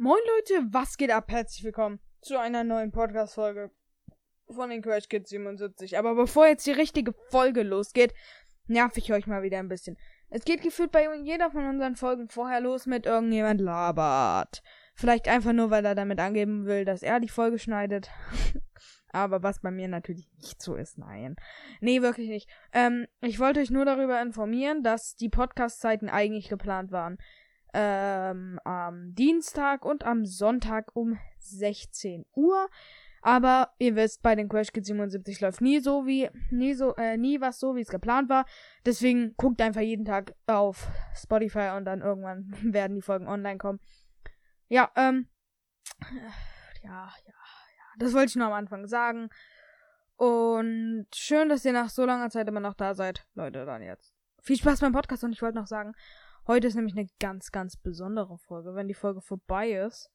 Moin Leute, was geht ab? Herzlich willkommen zu einer neuen Podcast-Folge von den Crash Kids 77. Aber bevor jetzt die richtige Folge losgeht, nerv ich euch mal wieder ein bisschen. Es geht gefühlt bei jeder von unseren Folgen vorher los mit irgendjemand labert. Vielleicht einfach nur, weil er damit angeben will, dass er die Folge schneidet. Aber was bei mir natürlich nicht so ist, nein. Nee, wirklich nicht. Ähm, ich wollte euch nur darüber informieren, dass die Podcast-Zeiten eigentlich geplant waren. Ähm, am Dienstag und am Sonntag um 16 Uhr. Aber ihr wisst, bei den Crash Kids 77 läuft nie so wie, nie so, äh, nie was so, wie es geplant war. Deswegen guckt einfach jeden Tag auf Spotify und dann irgendwann werden die Folgen online kommen. Ja, ähm, ja, ja, ja. Das wollte ich nur am Anfang sagen. Und schön, dass ihr nach so langer Zeit immer noch da seid. Leute, dann jetzt. Viel Spaß beim Podcast und ich wollte noch sagen, heute ist nämlich eine ganz, ganz besondere Folge. Wenn die Folge vorbei ist,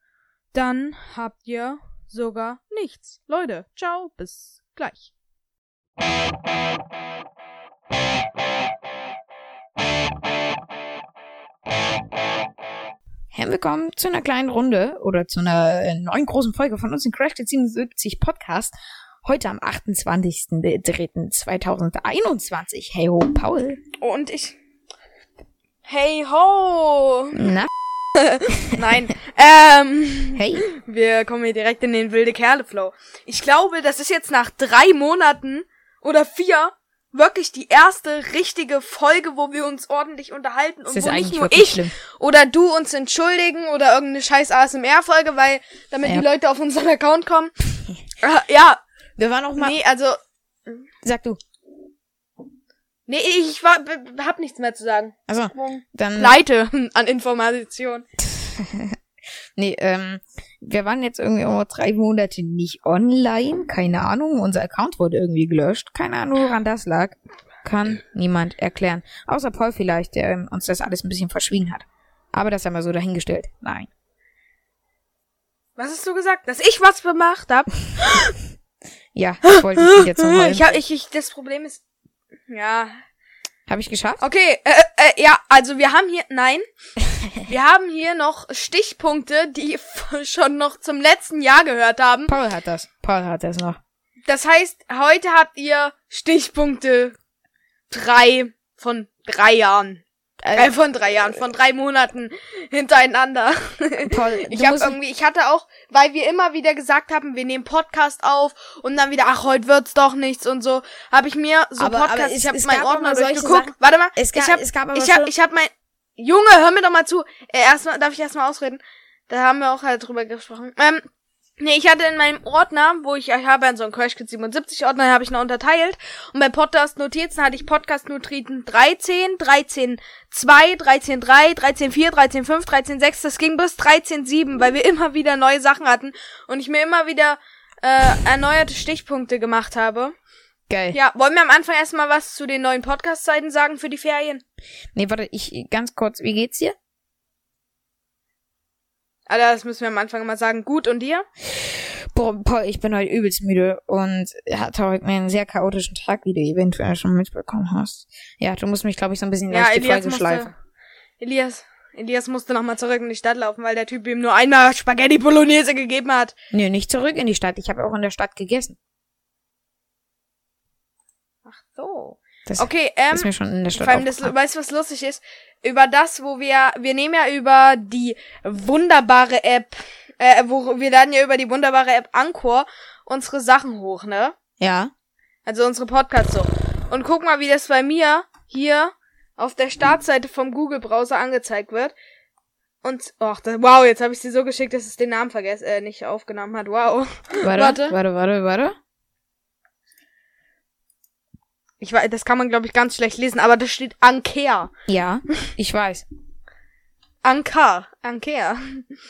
dann habt ihr sogar nichts. Leute, ciao, bis gleich. Herzlich willkommen zu einer kleinen Runde oder zu einer äh, neuen großen Folge von uns in Crash 77 Podcast. Heute am 28.03.2021. Hey ho, Paul. Und ich. Hey ho! Na? Nein. Ähm. Hey. Wir kommen hier direkt in den wilde Kerle Flow. Ich glaube, das ist jetzt nach drei Monaten oder vier wirklich die erste richtige Folge, wo wir uns ordentlich unterhalten Das und wo nicht nur ich schlimm. oder du uns entschuldigen oder irgendeine scheiß ASMR-Folge, weil damit Ja. die Leute auf unseren Account kommen. äh, ja, Wir waren auch mal. nee, also Sag du. Nee, ich war hab nichts mehr zu sagen. Also, dann. Pleite an Information. Nee, ähm, wir waren jetzt irgendwie auch drei Monate nicht online. Keine Ahnung. Unser Account wurde irgendwie gelöscht. Keine Ahnung, woran das lag. Kann niemand erklären. Außer Paul vielleicht, der ähm, uns das alles ein bisschen verschwiegen hat. Aber das haben wir so dahingestellt. Nein. Was hast du gesagt? Dass ich was gemacht hab? Ja, ich wollte dich zum Heulen. ich hab ich, ich das Problem ist ja, Hab ich geschafft? Okay, äh, äh, ja, also wir haben hier, nein, wir haben hier noch Stichpunkte, die schon noch zum letzten Jahr gehört haben. Paul hat das. Paul hat das noch. Das heißt, heute habt ihr Stichpunkte drei von drei Jahren. Äh, von drei Jahren, von drei Monaten hintereinander. Paul, Ich habe irgendwie, ich hatte auch, weil wir immer wieder gesagt haben, wir nehmen Podcast auf und dann wieder, ach, heute wird's doch nichts und so, habe ich mir so Aber- Podcast, aber ich habe meinen Ordner durchgeguckt. Sachen- Warte mal, Es gab- ich habe, ich habe, ich habe mein, Junge, hör mir doch mal zu. Äh, erstmal, darf ich erstmal ausreden? Da haben wir auch halt drüber gesprochen. Ähm, nee, ich hatte in meinem Ordner, wo ich, ich habe ja so einen Crash Kids 77 Ordner, habe ich noch unterteilt. Und bei Podcast Notizen hatte ich Podcast Notizen 13, 13, 2, 13, 3, 13, 4, 13, 5, 13, 6. Das ging bis 13, 7, weil wir immer wieder neue Sachen hatten und ich mir immer wieder äh, erneuerte Stichpunkte gemacht habe. Geil. Ja, wollen wir am Anfang erstmal was zu den neuen Podcast-Zeiten sagen für die Ferien? Nee, warte, ich ganz kurz, wie geht's dir? Alter, das müssen wir am Anfang immer sagen. Gut, und dir? Boah, Paul, ich bin heute übelst müde und hatte heute einen sehr chaotischen Tag, wie du eventuell schon mitbekommen hast. Ja, du musst mich, glaube ich, so ein bisschen Ja, durch die Elias Folge schleifen. Elias, Elias musste nochmal zurück in die Stadt laufen, weil der Typ ihm nur einmal Spaghetti Bolognese gegeben hat. Nee, nicht zurück in die Stadt. Ich habe auch in der Stadt gegessen. Ach so. Das Okay, ähm, ist mir schon in der Stadt vor allem das, weißt du, was lustig ist? Über das, wo wir, wir nehmen ja über die wunderbare App, äh, wo, wir laden ja über die wunderbare App Anchor unsere Sachen hoch, ne? Ja. Also unsere Podcasts so. Und guck mal, wie das bei mir hier auf der Startseite vom Google-Browser angezeigt wird. Und, ach, das, wow, jetzt habe ich sie so geschickt, dass es den Namen vergessen, äh, nicht aufgenommen hat. Wow. Warte, Warte. warte, warte, warte. Ich weiß, das kann man, glaube ich, ganz schlecht lesen, aber das steht Anker. Ja, ich weiß. Anker. Anker.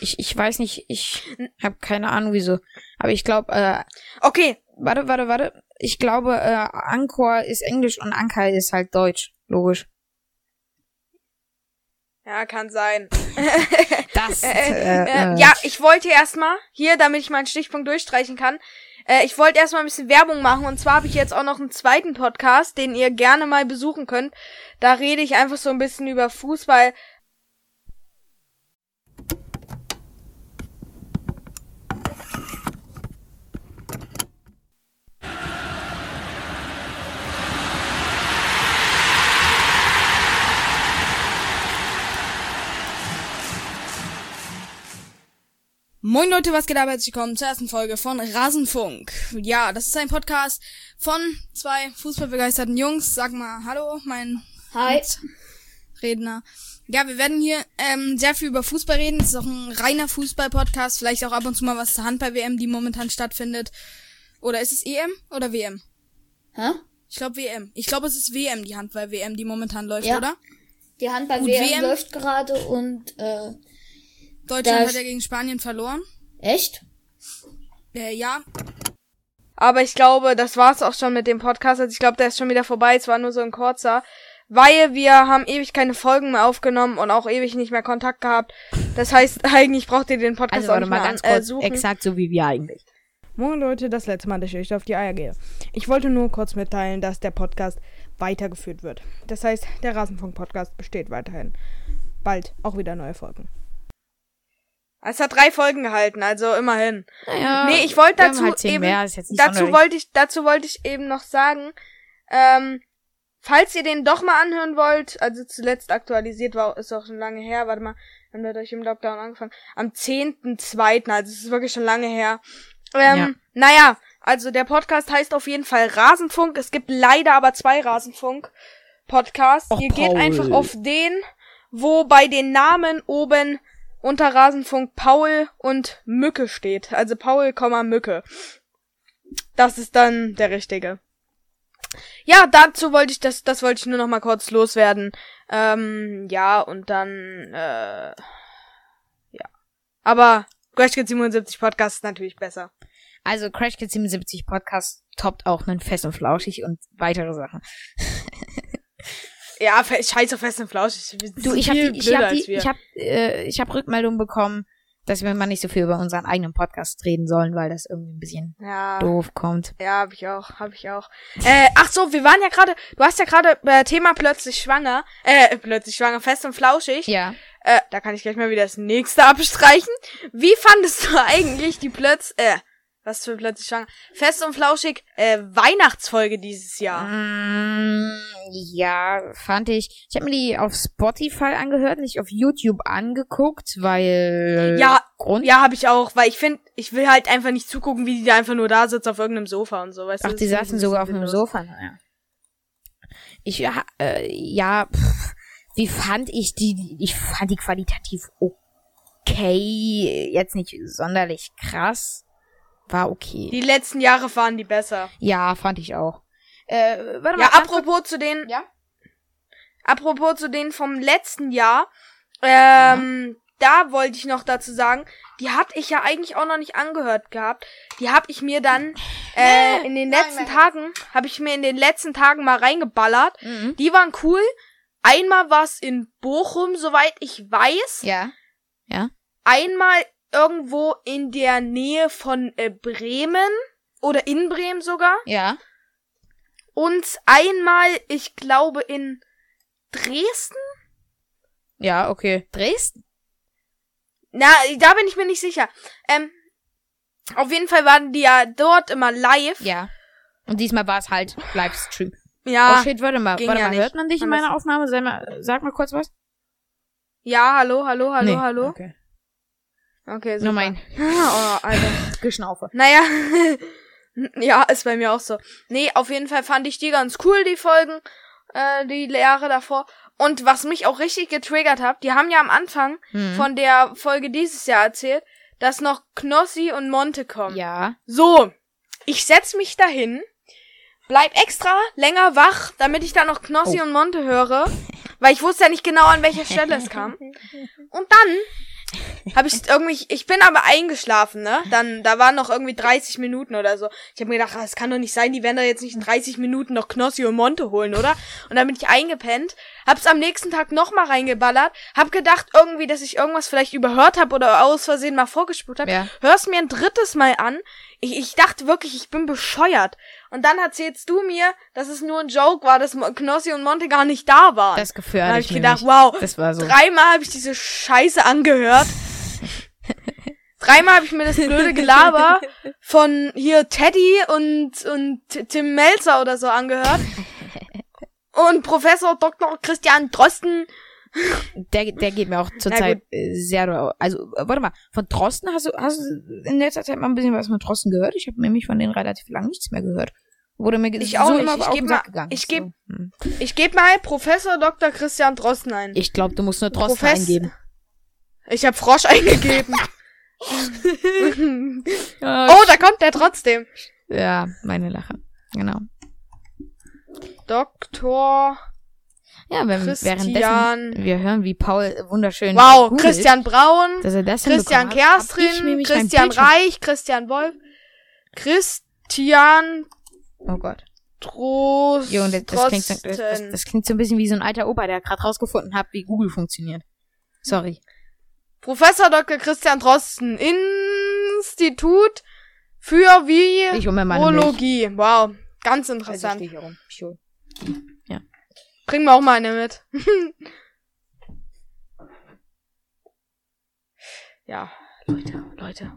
Ich, ich weiß nicht, ich habe keine Ahnung wieso. Aber ich glaube, äh, Okay, warte, warte, warte. Ich glaube, äh, Anchor ist Englisch und Anker ist halt Deutsch. Logisch. ja, kann sein. Das, äh, äh, äh, ja, ich wollte erstmal, hier, damit ich meinen Stichpunkt durchstreichen kann, äh, ich wollte erstmal ein bisschen Werbung machen und zwar habe ich jetzt auch noch einen zweiten Podcast, den ihr gerne mal besuchen könnt. Da rede ich einfach so ein bisschen über Fußball. Moin Leute, was geht ab? Herzlich willkommen zur ersten Folge von Rasenfunk. Ja, das ist ein Podcast von zwei fußballbegeisterten Jungs. Sag mal Hallo, mein Hi. Redner. Ja, wir werden hier ähm, sehr viel über Fußball reden. Es ist auch ein reiner Fußball-Podcast. Vielleicht auch ab und zu mal was zur Handball-WM, die momentan stattfindet. Oder ist es EM oder WM? Hä? Ich glaube WM. Ich glaube, es ist WM, die Handball-WM, die momentan läuft, Ja. oder? Die Handball-WM WM. läuft gerade und, äh, Deutschland Da hat ja gegen Spanien verloren. echt? Äh, ja. Aber ich glaube, das war's auch schon mit dem Podcast. Also ich glaube, der ist schon wieder vorbei. Es war nur so ein kurzer. Weil wir haben ewig keine Folgen mehr aufgenommen und auch ewig nicht mehr Kontakt gehabt. Das heißt, eigentlich braucht ihr den Podcast Also auch nicht mal mehr ganz an, äh, kurz, suchen. exakt so wie wir eigentlich. Moin Leute, das letzte Mal, dass ich euch auf die Eier gehe. Ich wollte nur kurz mitteilen, dass der Podcast weitergeführt wird. Das heißt, der Rasenfunk-Podcast besteht weiterhin. Bald auch wieder neue Folgen. Es hat drei Folgen gehalten, also immerhin. Naja, Nee, ich wollte dazu halt eben, dazu wollte ich, dazu wollte ich eben noch sagen, ähm, falls ihr den doch mal anhören wollt, also zuletzt aktualisiert war, ist auch schon lange her, warte mal, wann wird euch im Lockdown angefangen? Am 10.2., also es ist wirklich schon lange her. Ähm, Ja. naja, also der Podcast heißt auf jeden Fall Rasenfunk, es gibt leider aber zwei Rasenfunk-Podcasts. Ihr geht Paul. einfach auf den, wo bei den Namen oben unter Rasenfunk Paul und Mücke steht. Also Paul, Mücke. Das ist dann der richtige. Ja, dazu wollte ich das, das wollte ich nur noch mal kurz loswerden. Ähm, ja, und dann, äh, ja. Aber Crash Kids 77 Podcast ist natürlich besser. Also Crash Kids 77 Podcast toppt auch einen Fest und Flauschig und weitere Sachen. Ja, scheiß auf Fest und Flauschig. Du, ich habe ich hab die, ich hab, äh, ich hab Rückmeldungen bekommen, dass wir mal nicht so viel über unseren eigenen Podcast reden sollen, weil das irgendwie ein bisschen ja. doof kommt. Ja, hab ich auch, hab ich auch. Äh, ach so, wir waren ja gerade, du hast ja gerade äh, Thema plötzlich schwanger, äh, plötzlich schwanger, fest und flauschig. Ja. Äh, da kann ich gleich mal wieder das nächste abstreichen. Wie fandest du eigentlich die plötz, äh, was für plötzlich schwanger, fest und flauschig, äh, Weihnachtsfolge dieses Jahr? Mm, ja, fand ich. Ich habe mir die auf Spotify angehört, nicht auf YouTube angeguckt, weil Ja, Grund. Ja, hab ich auch, weil ich finde, ich will halt einfach nicht zugucken, wie die da einfach nur da sitzt auf irgendeinem Sofa und so, weißt du? Ach, das die saßen sogar auf einem. Sofa. Naja. Ich ja, äh, ja, pff, wie fand ich die? Ich fand die qualitativ okay, jetzt nicht sonderlich krass, war okay. Die letzten Jahre waren die besser. ja, fand ich auch. Äh, warte mal, Ja, ganz kurz- apropos zu den, Ja? apropos zu denen vom letzten Jahr, ähm, da wollte ich noch dazu sagen, die hatte ich ja eigentlich auch noch nicht angehört gehabt. Die habe ich mir dann äh, in den letzten nein. Tagen, habe ich mir in den letzten Tagen mal reingeballert. Mhm. Die waren cool. Einmal war's in Bochum, soweit ich weiß. Ja. Einmal irgendwo in der Nähe von äh, Bremen oder in Bremen sogar. Ja. Und einmal, ich glaube, in Dresden. Ja, okay. Dresden? Na, da bin ich mir nicht sicher. Ähm, auf jeden Fall waren die ja dort immer live. Ja. Und diesmal war es halt Livestream. Ja, oh shit, warte mal, ging warte ja mal, nicht. hört man dich in meiner Aufnahme? Sag mal, sag mal kurz was. ja, hallo, hallo, hallo, Nee, hallo. Okay. Okay, super. Nur mein oh, Alter. Geschnaufe. Naja, ja, ist bei mir auch so. Nee, auf jeden Fall fand ich die ganz cool, die Folgen, äh, die Jahre davor. Und was mich auch richtig getriggert hat, die haben ja am Anfang Hm. von der Folge dieses Jahr erzählt, dass noch Knossi und Monte kommen. Ja. So, ich setz mich dahin, bleib extra länger wach, damit ich da noch Knossi Oh. und Monte höre, weil ich wusste ja nicht genau, an welcher Stelle es kam. Und dann habe ich irgendwie, ich bin aber eingeschlafen, ne? Dann, da waren noch irgendwie 30 Minuten oder so. Ich habe mir gedacht, ah, es kann doch nicht sein, die werden da jetzt nicht in 30 Minuten noch Knossi und Monte holen, oder? Und dann bin ich eingepennt, hab's am nächsten Tag nochmal reingeballert, hab gedacht irgendwie, dass ich irgendwas vielleicht überhört habe oder aus Versehen mal vorgespult habe. Ja. Hör's mir ein drittes Mal an. Ich, ich dachte wirklich, ich bin bescheuert. Und dann erzählst du mir, dass es nur ein Joke war, dass Knossi und Monte gar nicht da waren. Das Gefühl dann hatte hab ich ich gedacht, nicht. wow, Das war so. Dreimal habe ich diese Scheiße angehört. Dreimal habe ich mir das blöde Gelaber von hier Teddy und, und Tim Melzer oder so angehört. Und Professor Dr. Christian Drosten Der, der geht mir auch zurzeit sehr, also, äh, warte mal, von Drosten hast du, hast du in letzter Zeit mal ein bisschen was von Drosten gehört? Ich habe nämlich von denen relativ lang nichts mehr gehört. Wurde mir Ich auch nicht. immer Ich geb den mal- ich geb- so. hm. Ich gebe mal Professor Dr. Christian Drosten ein. Ich glaube, du musst nur Drosten Profess- eingeben. Ich habe Frosch eingegeben. Ja, oh, da kommt der trotzdem. ja, meine Lache. Genau. Dr. Ja, wenn, währenddessen wir hören, wie Paul wunderschön Wow, googelt, Christian Braun, Christian Kerstrin, Christian Reich, Christian Wolf, Christian Oh Gott. Trost. Jo, das, das, klingt, so- das, das, das klingt so ein bisschen wie so ein alter Opa, der gerade rausgefunden hat, wie Google funktioniert. Sorry. Professor Dr. Christian Drosten, Institut für. Virologie. Wow, ganz Also interessant. stehe ich hier rum. Sure. Bring mir auch mal eine mit. ja, Leute, Leute.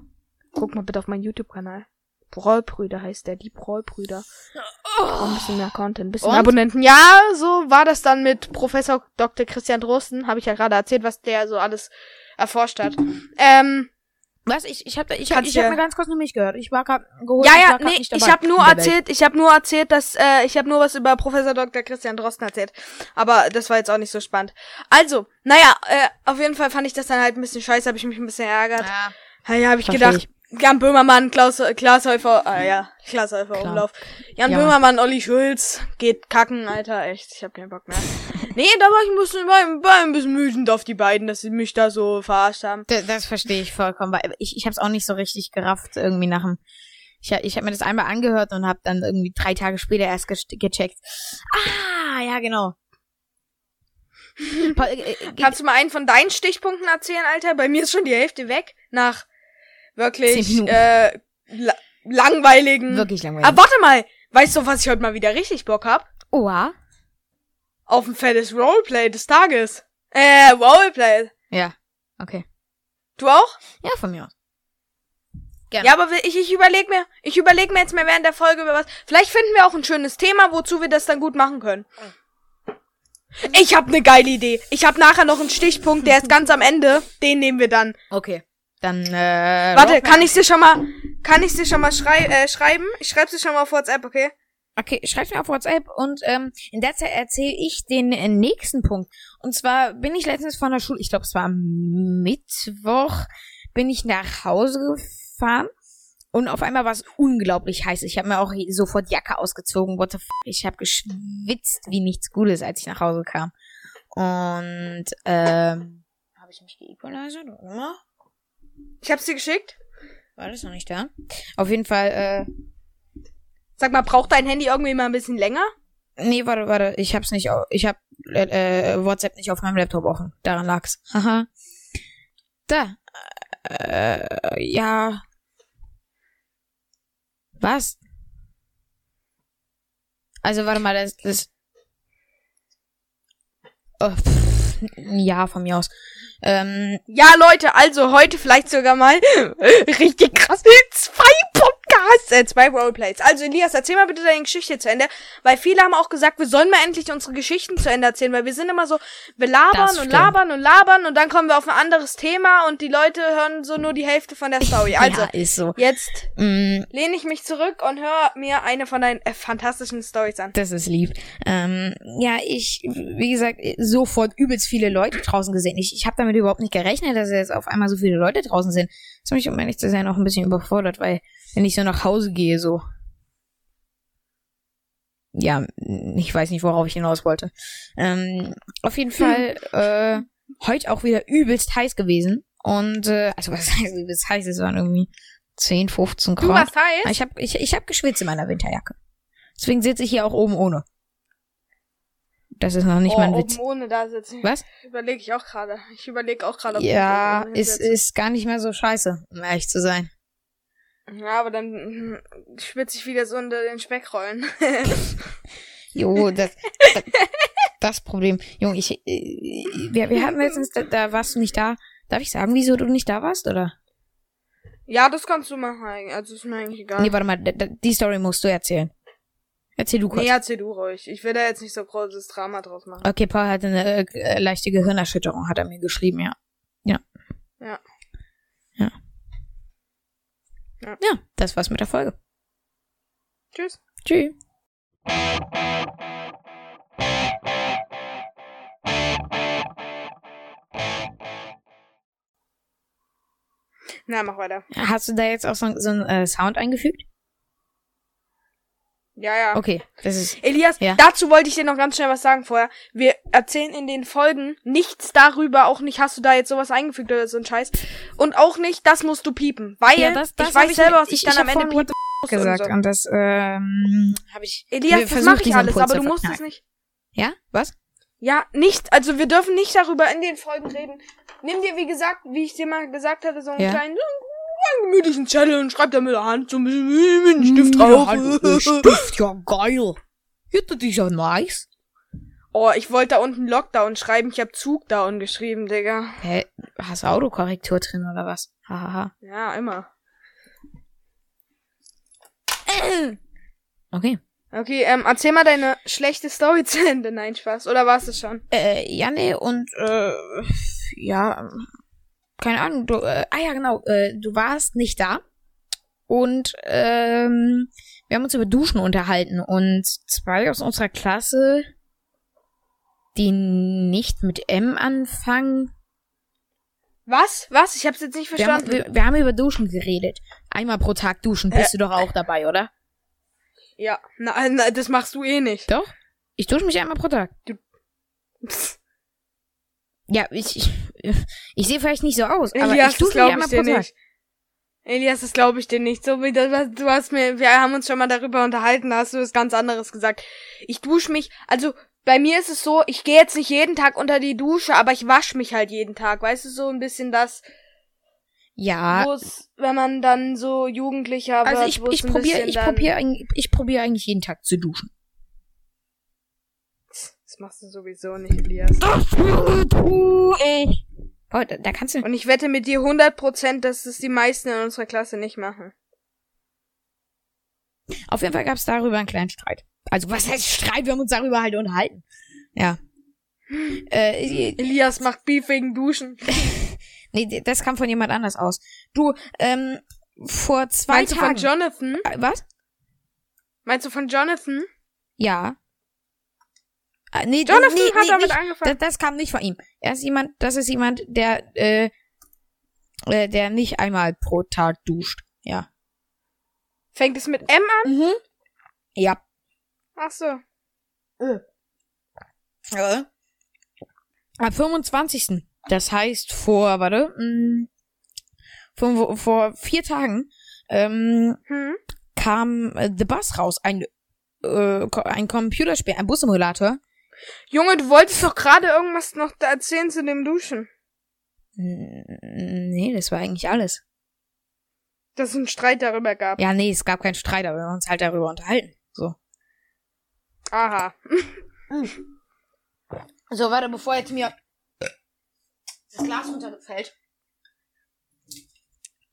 Guck mal bitte auf meinen YouTube-Kanal. Brollbrüder heißt der, die. Brauchen ein bisschen mehr Content, ein bisschen mehr Abonnenten. Ja, so war das dann mit Professor Dr. Christian Drosten. Habe ich ja gerade erzählt, was der so alles erforscht hat. Ähm, Was? Ich, ich habe ich hab, Kannst ich hab ja- mir ganz kurz eine Milch gehört. Ich war gerade geholt. ja, ich ja, nee, nicht ich habe nur erzählt, ich habe nur erzählt, dass äh, ich habe nur was über Professor Dr. Christian Drosten erzählt, aber das war jetzt auch nicht so spannend. Also, naja, äh, auf jeden Fall fand ich das dann halt ein bisschen scheiße, habe ich mich ein bisschen ärgert. Ja, Naja, habe ich Versteh gedacht, Jan Böhmermann, Klaus, Klaas Häufer, ah ja, Klaas Häufer. Umlauf. Jan Ja. Böhmermann, Olli Schulz, geht kacken, Alter, echt, ich hab keinen Bock mehr. nee, da war ich ein bisschen, war, ein bisschen wütend auf die beiden, dass sie mich da so verarscht haben. das, das verstehe ich vollkommen. Weil ich ich habe es auch nicht so richtig gerafft irgendwie nach dem. Ich, hab- ich habe mir das einmal angehört und habe dann irgendwie drei Tage später erst ge gecheckt. Ah, ja genau. Äh, äh, Kannst du mal einen von deinen Stichpunkten erzählen, Alter? Bei mir ist schon die Hälfte weg, nach wirklich, äh, la langweiligen... wirklich langweilig. Ah, warte mal, weißt du, was ich heute mal wieder richtig Bock hab? Oha. Auf ein fettes Roleplay des Tages. Äh, Roleplay. Ja. Okay. Du auch? Ja, von mir aus. Gerne. Ja, aber ich, ich überleg mir, ich überleg mir jetzt mal während der Folge über was. Vielleicht finden wir auch ein schönes Thema, wozu wir das dann gut machen können. Ich hab ne geile Idee. Ich hab nachher noch einen Stichpunkt, der ist ganz am Ende. Den nehmen wir dann. Okay. Dann, äh. Warte, kann ich dir schon mal, kann ich dir schon mal schrei äh, schreiben? Ich schreib's dir schon mal auf WhatsApp, okay? Okay, schreib mir auf WhatsApp und ähm, in der Zeit erzähle ich den äh, nächsten Punkt. Und zwar bin ich letztens von der Schule, ich glaube es war Mittwoch, bin ich nach Hause gefahren und auf einmal war es unglaublich heiß. Ich habe mir auch sofort Jacke ausgezogen. What the f ich habe geschwitzt wie nichts Gutes, als ich nach Hause kam. Und ähm, habe ich mich geequalized oder immer? Ich hab's dir geschickt. War das noch nicht da? Auf jeden Fall, äh, Sag mal, braucht dein Handy irgendwie mal ein bisschen länger? Nee, warte, warte. Ich hab's nicht. Ich hab äh, äh, WhatsApp nicht auf meinem Laptop offen. Daran lag's. Haha. Da. Äh, ja. Was? Also warte mal, das, das. Oh, pff, ja, von mir aus. Ähm, Ja, Leute, also heute vielleicht sogar mal richtig krass. Zwei Podcasts, äh, zwei Roleplays. Also Elias, erzähl mal bitte deine Geschichte zu Ende, weil viele haben auch gesagt, wir sollen mal endlich unsere Geschichten zu Ende erzählen, weil wir sind immer so, wir labern und labern und labern und dann kommen wir auf ein anderes Thema und die Leute hören so nur die Hälfte von der Story. Also, ja, ist so. jetzt Mm, lehne ich mich zurück und höre mir eine von deinen äh, fantastischen Stories an. Das ist lieb. Ähm, ja, ich, wie gesagt, sofort übelst viele Leute draußen gesehen. Ich, ich habe damit überhaupt nicht gerechnet, dass jetzt auf einmal so viele Leute draußen sind. Das hat mich, um ehrlich zu sein, auch ein bisschen überfordert, weil wenn ich so nach Hause gehe, so. Ja, ich weiß nicht, worauf ich hinaus wollte. Ähm, auf jeden Fall äh, heute auch wieder übelst heiß gewesen. Und, äh, also was heißt übelst heiß? Es waren irgendwie 10, 15 Grad. Du warst heiß? Ich habe ich, ich hab geschwitzt in meiner Winterjacke. Deswegen sitze ich hier auch oben ohne. Das ist noch nicht oh, mein oben Witz. ohne da sitzen. Was? Überlege ich auch gerade. Ich überlege auch gerade. Ja, oben ist, ist gar nicht mehr so scheiße, um ehrlich zu sein. Ja, aber dann mm, schwitze ich wieder so unter den Speckrollen. Jo, das, das, das Problem. Junge, ich, äh, wir, wir hatten letztens, da, da warst du nicht da. Darf ich sagen, wieso du nicht da warst, oder? ja, das kannst du machen. Also ist mir eigentlich egal. Nee, warte mal, die Story musst du erzählen. Erzähl du kurz. Nee, erzähl du ruhig. Ich will da jetzt nicht so großes Drama draus machen. Okay, Paul hatte eine äh, leichte Gehirnerschütterung, hat er mir geschrieben. Ja. Ja. Ja. Ja. Ja, das war's mit der Folge. Tschüss. Tschüss. Na, mach weiter. Hast du da jetzt auch so, so einen äh, Sound eingefügt? Ja, ja. Okay, das ist. Elias, Ja. dazu wollte ich dir noch ganz schnell was sagen vorher. Wir erzählen in den Folgen nichts darüber, auch nicht, hast du da jetzt sowas eingefügt oder so ein Scheiß. Und auch nicht, das musst du piepen. Weil Ja, das- das ich weiß ich selber, was ich, ich- dann am Ende piepen muss gesagt und so. und das ähm, habe ich. Elias, das mache ich alles, aber du musst es nicht. Ja, was? Ja, nicht, also wir dürfen nicht darüber in den Folgen reden. Nimm dir, wie gesagt, wie ich dir mal gesagt hatte, so einen Ja. kleinen, einen gemütlichen Zettel und schreib da mit der Hand so ein bisschen mit einem Stift drauf. Stift, ja geil. Ja, das ist ja nice. Oh, ich wollte da unten Lockdown schreiben, ich hab Zugdown geschrieben, Digga. Hä, hast du Autokorrektur drin oder was? Hahaha. Ja, immer. Okay. Okay, ähm, erzähl mal deine schlechte Story zu Ende. Nein, Spaß. Oder war's das schon? Äh, ja, nee, und, äh, ja, ähm, keine Ahnung, du, äh, ah ja, genau, äh, du warst nicht da. Und, ähm, wir haben uns über Duschen unterhalten und zwei aus unserer Klasse, die nicht mit M anfangen, Was? Was? Ich hab's jetzt nicht wir haben, verstanden. wir, wir haben über Duschen geredet. Einmal pro Tag duschen, bist du doch auch dabei, oder? ja, na, na, das machst du eh nicht. Doch? Ich dusche mich einmal pro Tag. Psst. Ja, ich, ich, ich sehe vielleicht nicht so aus, aber Elias, ich mich glaube ich dir nicht. Elias, das glaube ich dir nicht. So wie das, du hast mir, wir haben uns schon mal darüber unterhalten, da hast du was ganz anderes gesagt. Ich dusche mich, also bei mir ist es so, ich gehe jetzt nicht jeden Tag unter die Dusche, aber ich wasche mich halt jeden Tag. Weißt du, so ein bisschen das, Ja, wo es, wenn man dann so Jugendlicher also wird, ich, es ich ein probiere ich eigentlich, ich probiere eigentlich jeden Tag zu duschen. Das machst du sowieso nicht, Elias. Das tu ich. Boah, da, da kannst du. Und ich wette mit dir 100%, dass es die meisten in unserer Klasse nicht machen. Auf jeden Fall gab es darüber einen kleinen Streit. Also was heißt Streit? Wir haben uns darüber halt unterhalten. Ja. Äh, Elias macht Beef wegen Duschen. nee, das kam von jemand anders aus. Du, ähm, vor zwei Meinst du von Tagen. Jonathan? Äh, was? Meinst du von Jonathan? Ja. Äh, nee, Jonathan nee, hat nee, damit nicht, angefangen. Das, das kam nicht von ihm. Er ist jemand, das ist jemand, der, äh, äh, der nicht einmal pro Tag duscht. Ja. Fängt es mit M an? Mhm. Ja. Ach so. Äh. Am 25. Das heißt vor, warte, mh, vor, vor vier Tagen ähm, Hm? kam äh, The Bus raus, ein, äh, ein Computerspiel, ein Bussimulator. Junge, du wolltest doch gerade irgendwas noch da erzählen zu dem Duschen. Nee, das war eigentlich alles. Dass es einen Streit darüber gab. Ja, nee, es gab keinen Streit, aber wir haben uns halt darüber unterhalten. So. Aha. So, warte, bevor jetzt mir das Glas runterfällt.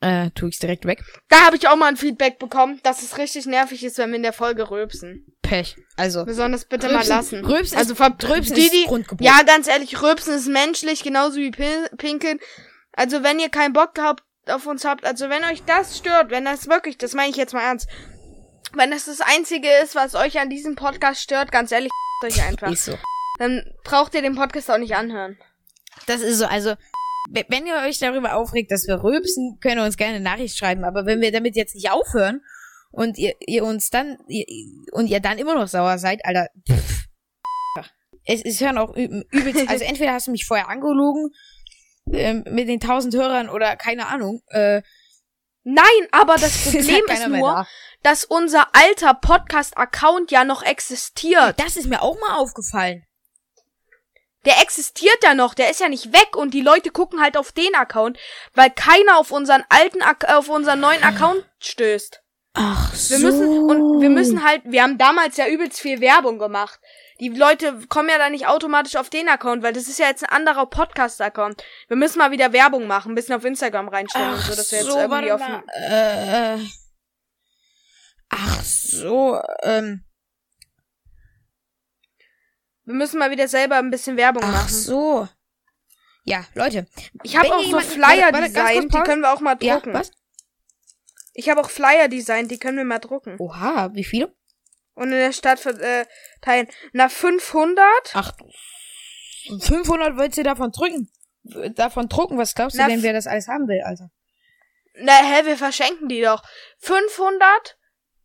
Äh, tu ich's direkt weg. Da habe ich auch mal ein Feedback bekommen, dass es richtig nervig ist, wenn wir in der Folge rülpsen. Pech. Also. Besonders bitte mal Rülpsen- lassen. Rülpsen also ist- ver Rülpsen die, ist die, Grundgebot. Ja, ganz ehrlich, Rülpsen ist menschlich, genauso wie Pin Pinkeln. Also wenn ihr keinen Bock habt, auf uns habt, also wenn euch das stört, wenn das wirklich, das meine ich jetzt mal ernst, wenn das das Einzige ist, was euch an diesem Podcast stört, ganz ehrlich, euch einfach. Ist so. Dann braucht ihr den Podcast auch nicht anhören. Das ist so, also, wenn ihr euch darüber aufregt, dass wir rülpsen, könnt ihr uns gerne eine Nachricht schreiben, aber wenn wir damit jetzt nicht aufhören und ihr, ihr uns dann, ihr, und ihr dann immer noch sauer seid, Alter, pff, es, es hören auch übelst, also entweder hast du mich vorher angelogen, ähm, mit den tausend Hörern oder keine Ahnung, äh, Nein, aber das Problem ist nur, da. dass unser alter Podcast-Account ja noch existiert. Das ist mir auch mal aufgefallen. Der existiert ja noch, der ist ja nicht weg und die Leute gucken halt auf den Account, weil keiner auf unseren alten, auf unseren neuen Account stößt. Ach Wir müssen, und wir müssen halt, wir haben damals ja übelst viel Werbung gemacht. Die Leute kommen ja dann nicht automatisch auf den Account, weil das ist ja jetzt ein anderer Podcast-Account. Wir müssen mal wieder Werbung machen, ein bisschen auf Instagram reinstellen und so, dass wir jetzt irgendwie warte auf äh, ach so, ähm, Wir müssen mal wieder selber ein bisschen Werbung Ach machen. so. Ja, Leute. Ich habe auch so jemand- Flyer warte, warte, ganz designt, kurz die können wir auch mal Ja, drucken. was? Ich habe auch Flyer designt, die können wir mal drucken. Oha, wie viele? Und in der Stadt verteilen. Na, 500? Ach, 500 wolltest du davon drücken? Davon drucken? Was glaubst du Na, denn, wer das alles haben will, Alter? Na, hä, wir verschenken die doch. 500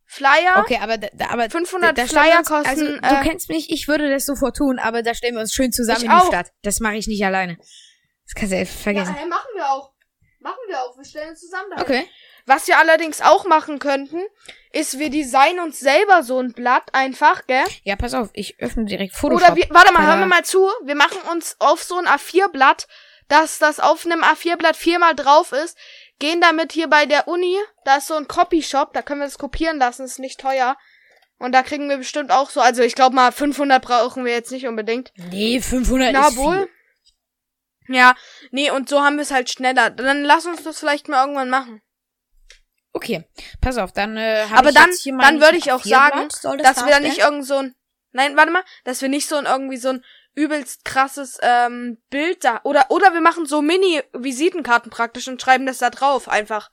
Flyer? Okay, aber, da, da- aber 500 da wir Flyer uns, kosten, Also, äh, du kennst mich, ich würde das sofort tun, aber da stellen wir uns schön zusammen in die auch. Stadt. Das mache ich nicht alleine. Das kannst du ja vergessen. hä, machen wir auch. Machen wir auch. Wir stellen uns zusammen dahin. okay. Was wir allerdings auch machen könnten, ist, wir designen uns selber so ein Blatt einfach, gell? Ja, pass auf, ich öffne direkt Photoshop. Oder wir, warte mal, hören wir mal zu. Wir machen uns auf so ein A4-Blatt, dass das auf einem A4-Blatt viermal drauf ist, gehen damit hier bei der Uni, da ist so ein Copyshop, da können wir das kopieren lassen, ist nicht teuer. Und da kriegen wir bestimmt auch so, also ich glaube mal 500 brauchen wir jetzt nicht unbedingt. Nee, 500 Na ist wohl. viel. Ja, nee, und so haben wir es halt schneller. Dann lass uns das vielleicht mal irgendwann machen. Okay, pass auf, dann äh, Aber ich dann, jetzt hier dann würde ich auch sagen, A4-Blatt, soll das dass wir da nicht irgend so ein, nein, warte mal, dass wir nicht so ein irgendwie so ein übelst krasses ähm, Bild da oder oder wir machen so Mini Visitenkarten praktisch und schreiben das da drauf einfach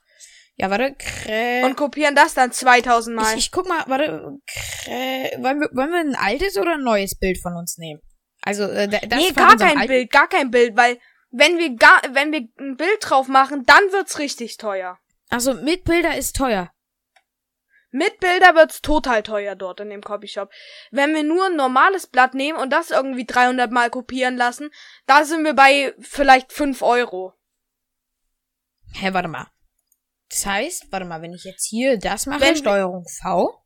Ja, warte, krä und kopieren das dann 2000 Mal. ich, ich guck mal, warte, krä wollen wir, wollen wir ein altes oder ein neues Bild von uns nehmen? Also, äh, da- das nee, gar kein Bild, gar kein Bild, weil wenn wir gar wenn wir ein Bild drauf machen, dann wird's richtig teuer. Also, mit Bilder ist teuer. Mit Bilder wird's total teuer dort in dem Copyshop. Wenn wir nur ein normales Blatt nehmen und das irgendwie 300 Mal kopieren lassen, da sind wir bei vielleicht 5 Euro. Hä, warte mal. Das heißt, warte mal, wenn ich jetzt hier das mache, Wenn- Steuerung V.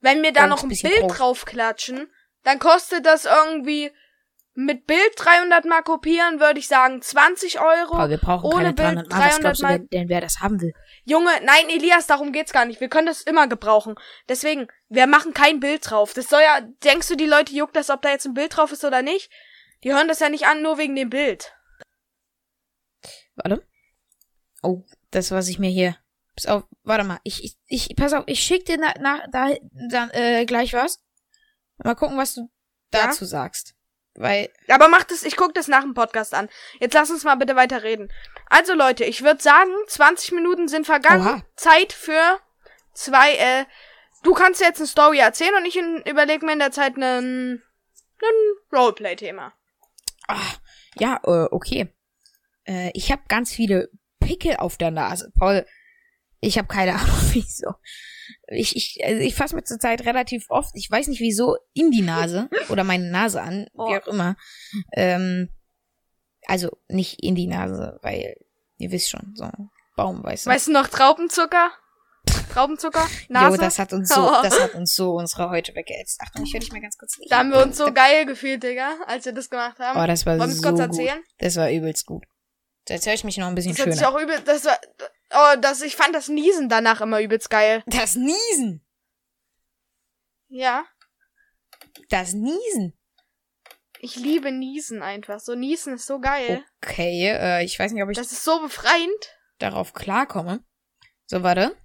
Wenn wir da noch ein Bild groß. draufklatschen, dann kostet das irgendwie mit Bild 300 Mal kopieren, würde ich sagen 20 Euro. Aber wir brauchen ohne keine Bild 300 Mal. Was 300 glaubst du Mal. denn, denn, wer das haben will? Junge, nein, Elias, darum geht's gar nicht. Wir können das immer gebrauchen. Deswegen, wir machen kein Bild drauf. Das soll ja, denkst du, die Leute juckt das, ob da jetzt ein Bild drauf ist oder nicht? Die hören das ja nicht an, nur wegen dem Bild. Warte. Oh, das, was ich mir hier. Pass auf, warte mal. Ich, ich, ich pass auf, ich schick dir nach, nach da, dann, äh, gleich was. Mal gucken, was du Ja? dazu sagst. Weil, Aber mach das, ich guck das nach dem Podcast an. Jetzt lass uns mal bitte weiter reden. Also Leute, ich würde sagen, 20 Minuten sind vergangen. Oha. Zeit für zwei, äh, du kannst jetzt eine Story erzählen und ich in- überleg mir in der Zeit einen, einen Roleplay-Thema. ah, ja, äh, okay. Äh, ich habe ganz viele Pickel auf der Nase. Paul, ich habe keine Ahnung, wieso. Ich, ich, also ich fasse mir zurzeit relativ oft, ich weiß nicht wieso, in die Nase oder meine Nase an, wie Oh. auch immer. Ähm, also nicht in die Nase, weil ihr wisst schon, so Baum, weißt du. Weißt du noch Traubenzucker? Traubenzucker? Nase? Jo, das hat uns so, Oh. das hat uns so unsere Heute weggeätzt. Achtung, ich höre dich mal ganz kurz nicht. Da haben wir uns so geil gefühlt, Digga, als wir das gemacht haben. Oh, das war Wollen so kurz gut. erzählen? Das war übelst gut. Jetzt höre ich mich noch ein bisschen Das schöner. auch übel, das war, oh, das, ich fand das Niesen danach immer übelst geil. Das Niesen. Ja. Das Niesen. Ich liebe Niesen einfach. So Niesen ist so geil. Okay, äh, ich weiß nicht, ob ich Das ist so befreiend. darauf klarkomme. So, warte.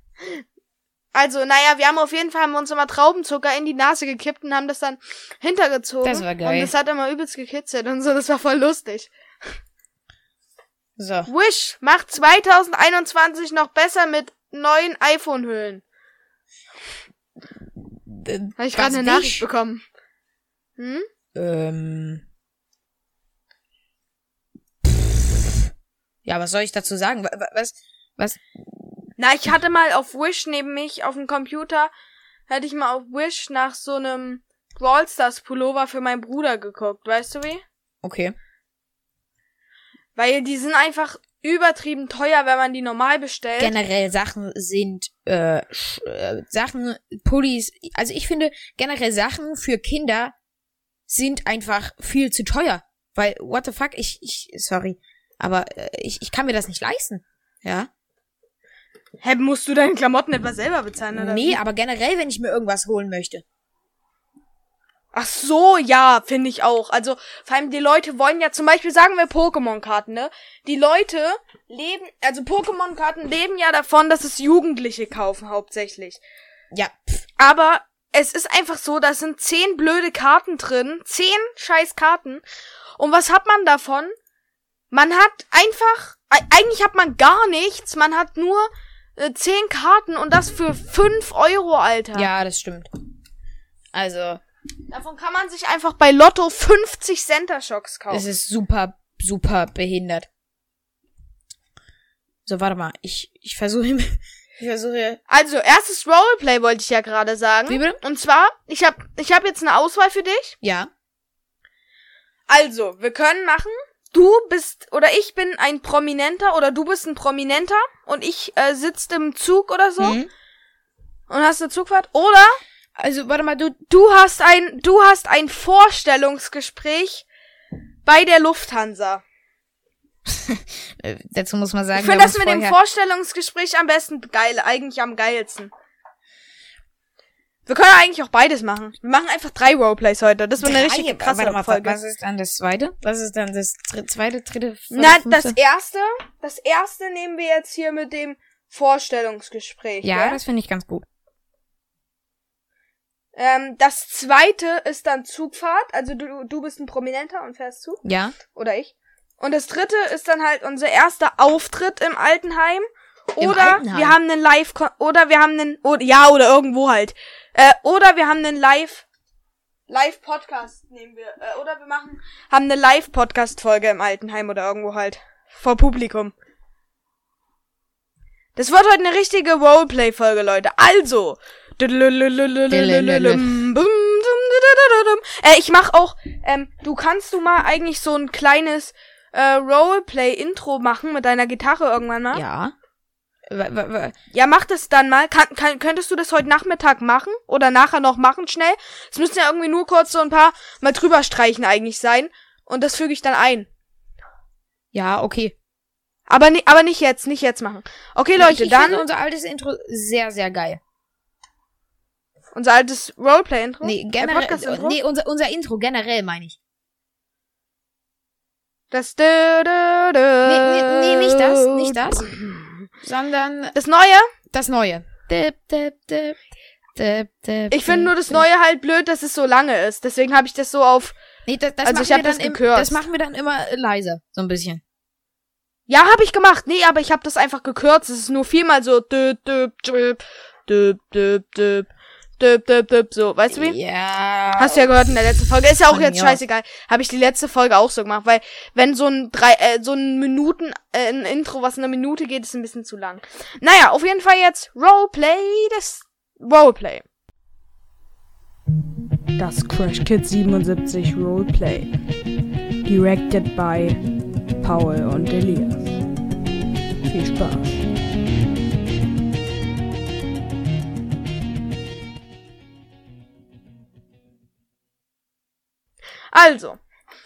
Also, naja, wir haben auf jeden Fall haben uns immer Traubenzucker in die Nase gekippt und haben das dann hintergezogen. Das war geil. Und das hat immer übelst gekitzelt und so. Das war voll lustig. So. Wish macht 2021 noch besser mit neuen iPhone-Hüllen. Äh, Habe ich gerade eine Nachricht bekommen. Hm? Ähm. Pff. Ja, was soll ich dazu sagen? Wa- wa- Was, was, Na, ich hatte mal auf Wish neben mich auf dem Computer, hatte ich mal auf Wish nach so einem Brawl Stars Pullover für meinen Bruder geguckt. Weißt du wie? okay. Weil die sind einfach übertrieben teuer, wenn man die normal bestellt. Generell Sachen sind, äh, äh, Sachen, Pullis, also ich finde generell Sachen für Kinder sind einfach viel zu teuer. Weil, what the fuck, ich, ich, sorry, aber äh, ich, ich kann mir das nicht leisten. Ja? Hä, musst du deine Klamotten etwa selber bezahlen, oder? Nee, aber generell, wenn ich mir irgendwas holen möchte. Ach so, ja, finde ich auch. Also, vor allem die Leute wollen ja zum Beispiel, sagen wir Pokémon-Karten, ne? Die Leute leben, also Pokémon-Karten leben ja davon, dass es Jugendliche kaufen, hauptsächlich. Ja, Aber es ist einfach so, da sind zehn blöde Karten drin. Zehn scheiß Karten. Und was hat man davon? Man hat einfach, eigentlich hat man gar nichts. Man hat nur äh, zehn Karten und das für fünf Euro, Alter. Ja, das stimmt. Also, Davon kann man sich einfach bei Lotto 50 Center Shocks kaufen. es ist super, super behindert. So, warte mal. Ich, ich versuche, ich versuche, Also, erstes Roleplay wollte ich ja gerade sagen. Wie bitte? Und zwar, ich habe ich hab jetzt eine Auswahl für dich. ja. Also, wir können machen, du bist oder ich bin ein Prominenter oder du bist ein Prominenter und ich äh, sitzt im Zug oder so Mhm. und hast eine Zugfahrt. Oder Also, warte mal, du, du hast ein, du hast ein Vorstellungsgespräch bei der Lufthansa. dazu muss man sagen, Ich finde das mit dem Vorstellungsgespräch am besten geil, eigentlich am geilsten. Wir können eigentlich auch beides machen. Wir machen einfach drei Roleplays heute. Das wird eine richtig krasse Warte mal, Folge. was ist dann das zweite? Was ist dann das dr zweite, dritte, vierte, Na, das fünfte? erste, das erste nehmen wir jetzt hier mit dem Vorstellungsgespräch. Ja, gell? das finde ich ganz gut. Ähm, das zweite ist dann Zugfahrt. Also du, du bist ein Prominenter und fährst Zug. Ja. Oder ich. Und das dritte ist dann halt unser erster Auftritt im Altenheim. Im Oder Altenheim? wir haben einen Live, oder wir haben einen, oder, ja, oder irgendwo halt. Äh, oder wir haben einen Live, Live-Podcast nehmen wir. Äh, oder wir machen, haben eine Live-Podcast-Folge im Altenheim oder irgendwo halt. Vor Publikum. Das wird heute eine richtige Roleplay-Folge, Leute. Also. Äh, ich mach auch, ähm, du kannst du mal eigentlich so ein kleines äh, Roleplay-Intro machen mit deiner Gitarre irgendwann mal? Ja. Ja, mach das dann mal. Kann, kann, könntest du das heute Nachmittag machen? Oder nachher noch machen, schnell? Es müssen ja irgendwie nur kurz so ein paar mal drüber streichen eigentlich sein. Und das füge ich dann ein. ja, okay. Aber, ni aber nicht jetzt, nicht jetzt machen. Okay, Leute, ich, ich dann unser altes Intro sehr, sehr geil. Unser altes Roleplay-Intro. Nee, generell, Podcast-Intro. nee, unser, unser Intro generell meine ich. Das. Dö, dö, dö. Nee, nee, nee, nicht das, nicht das. Sondern Das Neue? das Neue. Dip, dip, dip, dip, dip, Ich finde nur das dip. Neue halt blöd, dass es so lange ist. Deswegen habe ich das so auf. Nee, das, das Also machen ich hab wir dann das im, gekürzt. Das machen wir dann immer leiser, so ein bisschen. Ja, habe ich gemacht. Nee, aber ich habe das einfach gekürzt. Es ist nur viermal so. Dö, dö, dö, dö, dö, dö, dö, dö, dö, so. Weißt du wie? Ja. Hast du ja gehört in der letzten Folge. Ist ja auch jetzt scheißegal. Habe ich die letzte Folge auch so gemacht, weil wenn so ein drei, äh, so ein Minuten, äh, ein Intro, was eine Minute geht, ist ein bisschen zu lang. Naja, auf jeden Fall jetzt Roleplay, das Roleplay. Das Crash Kid 77 Roleplay. Directed by Paul und Elias. Viel Spaß. Also,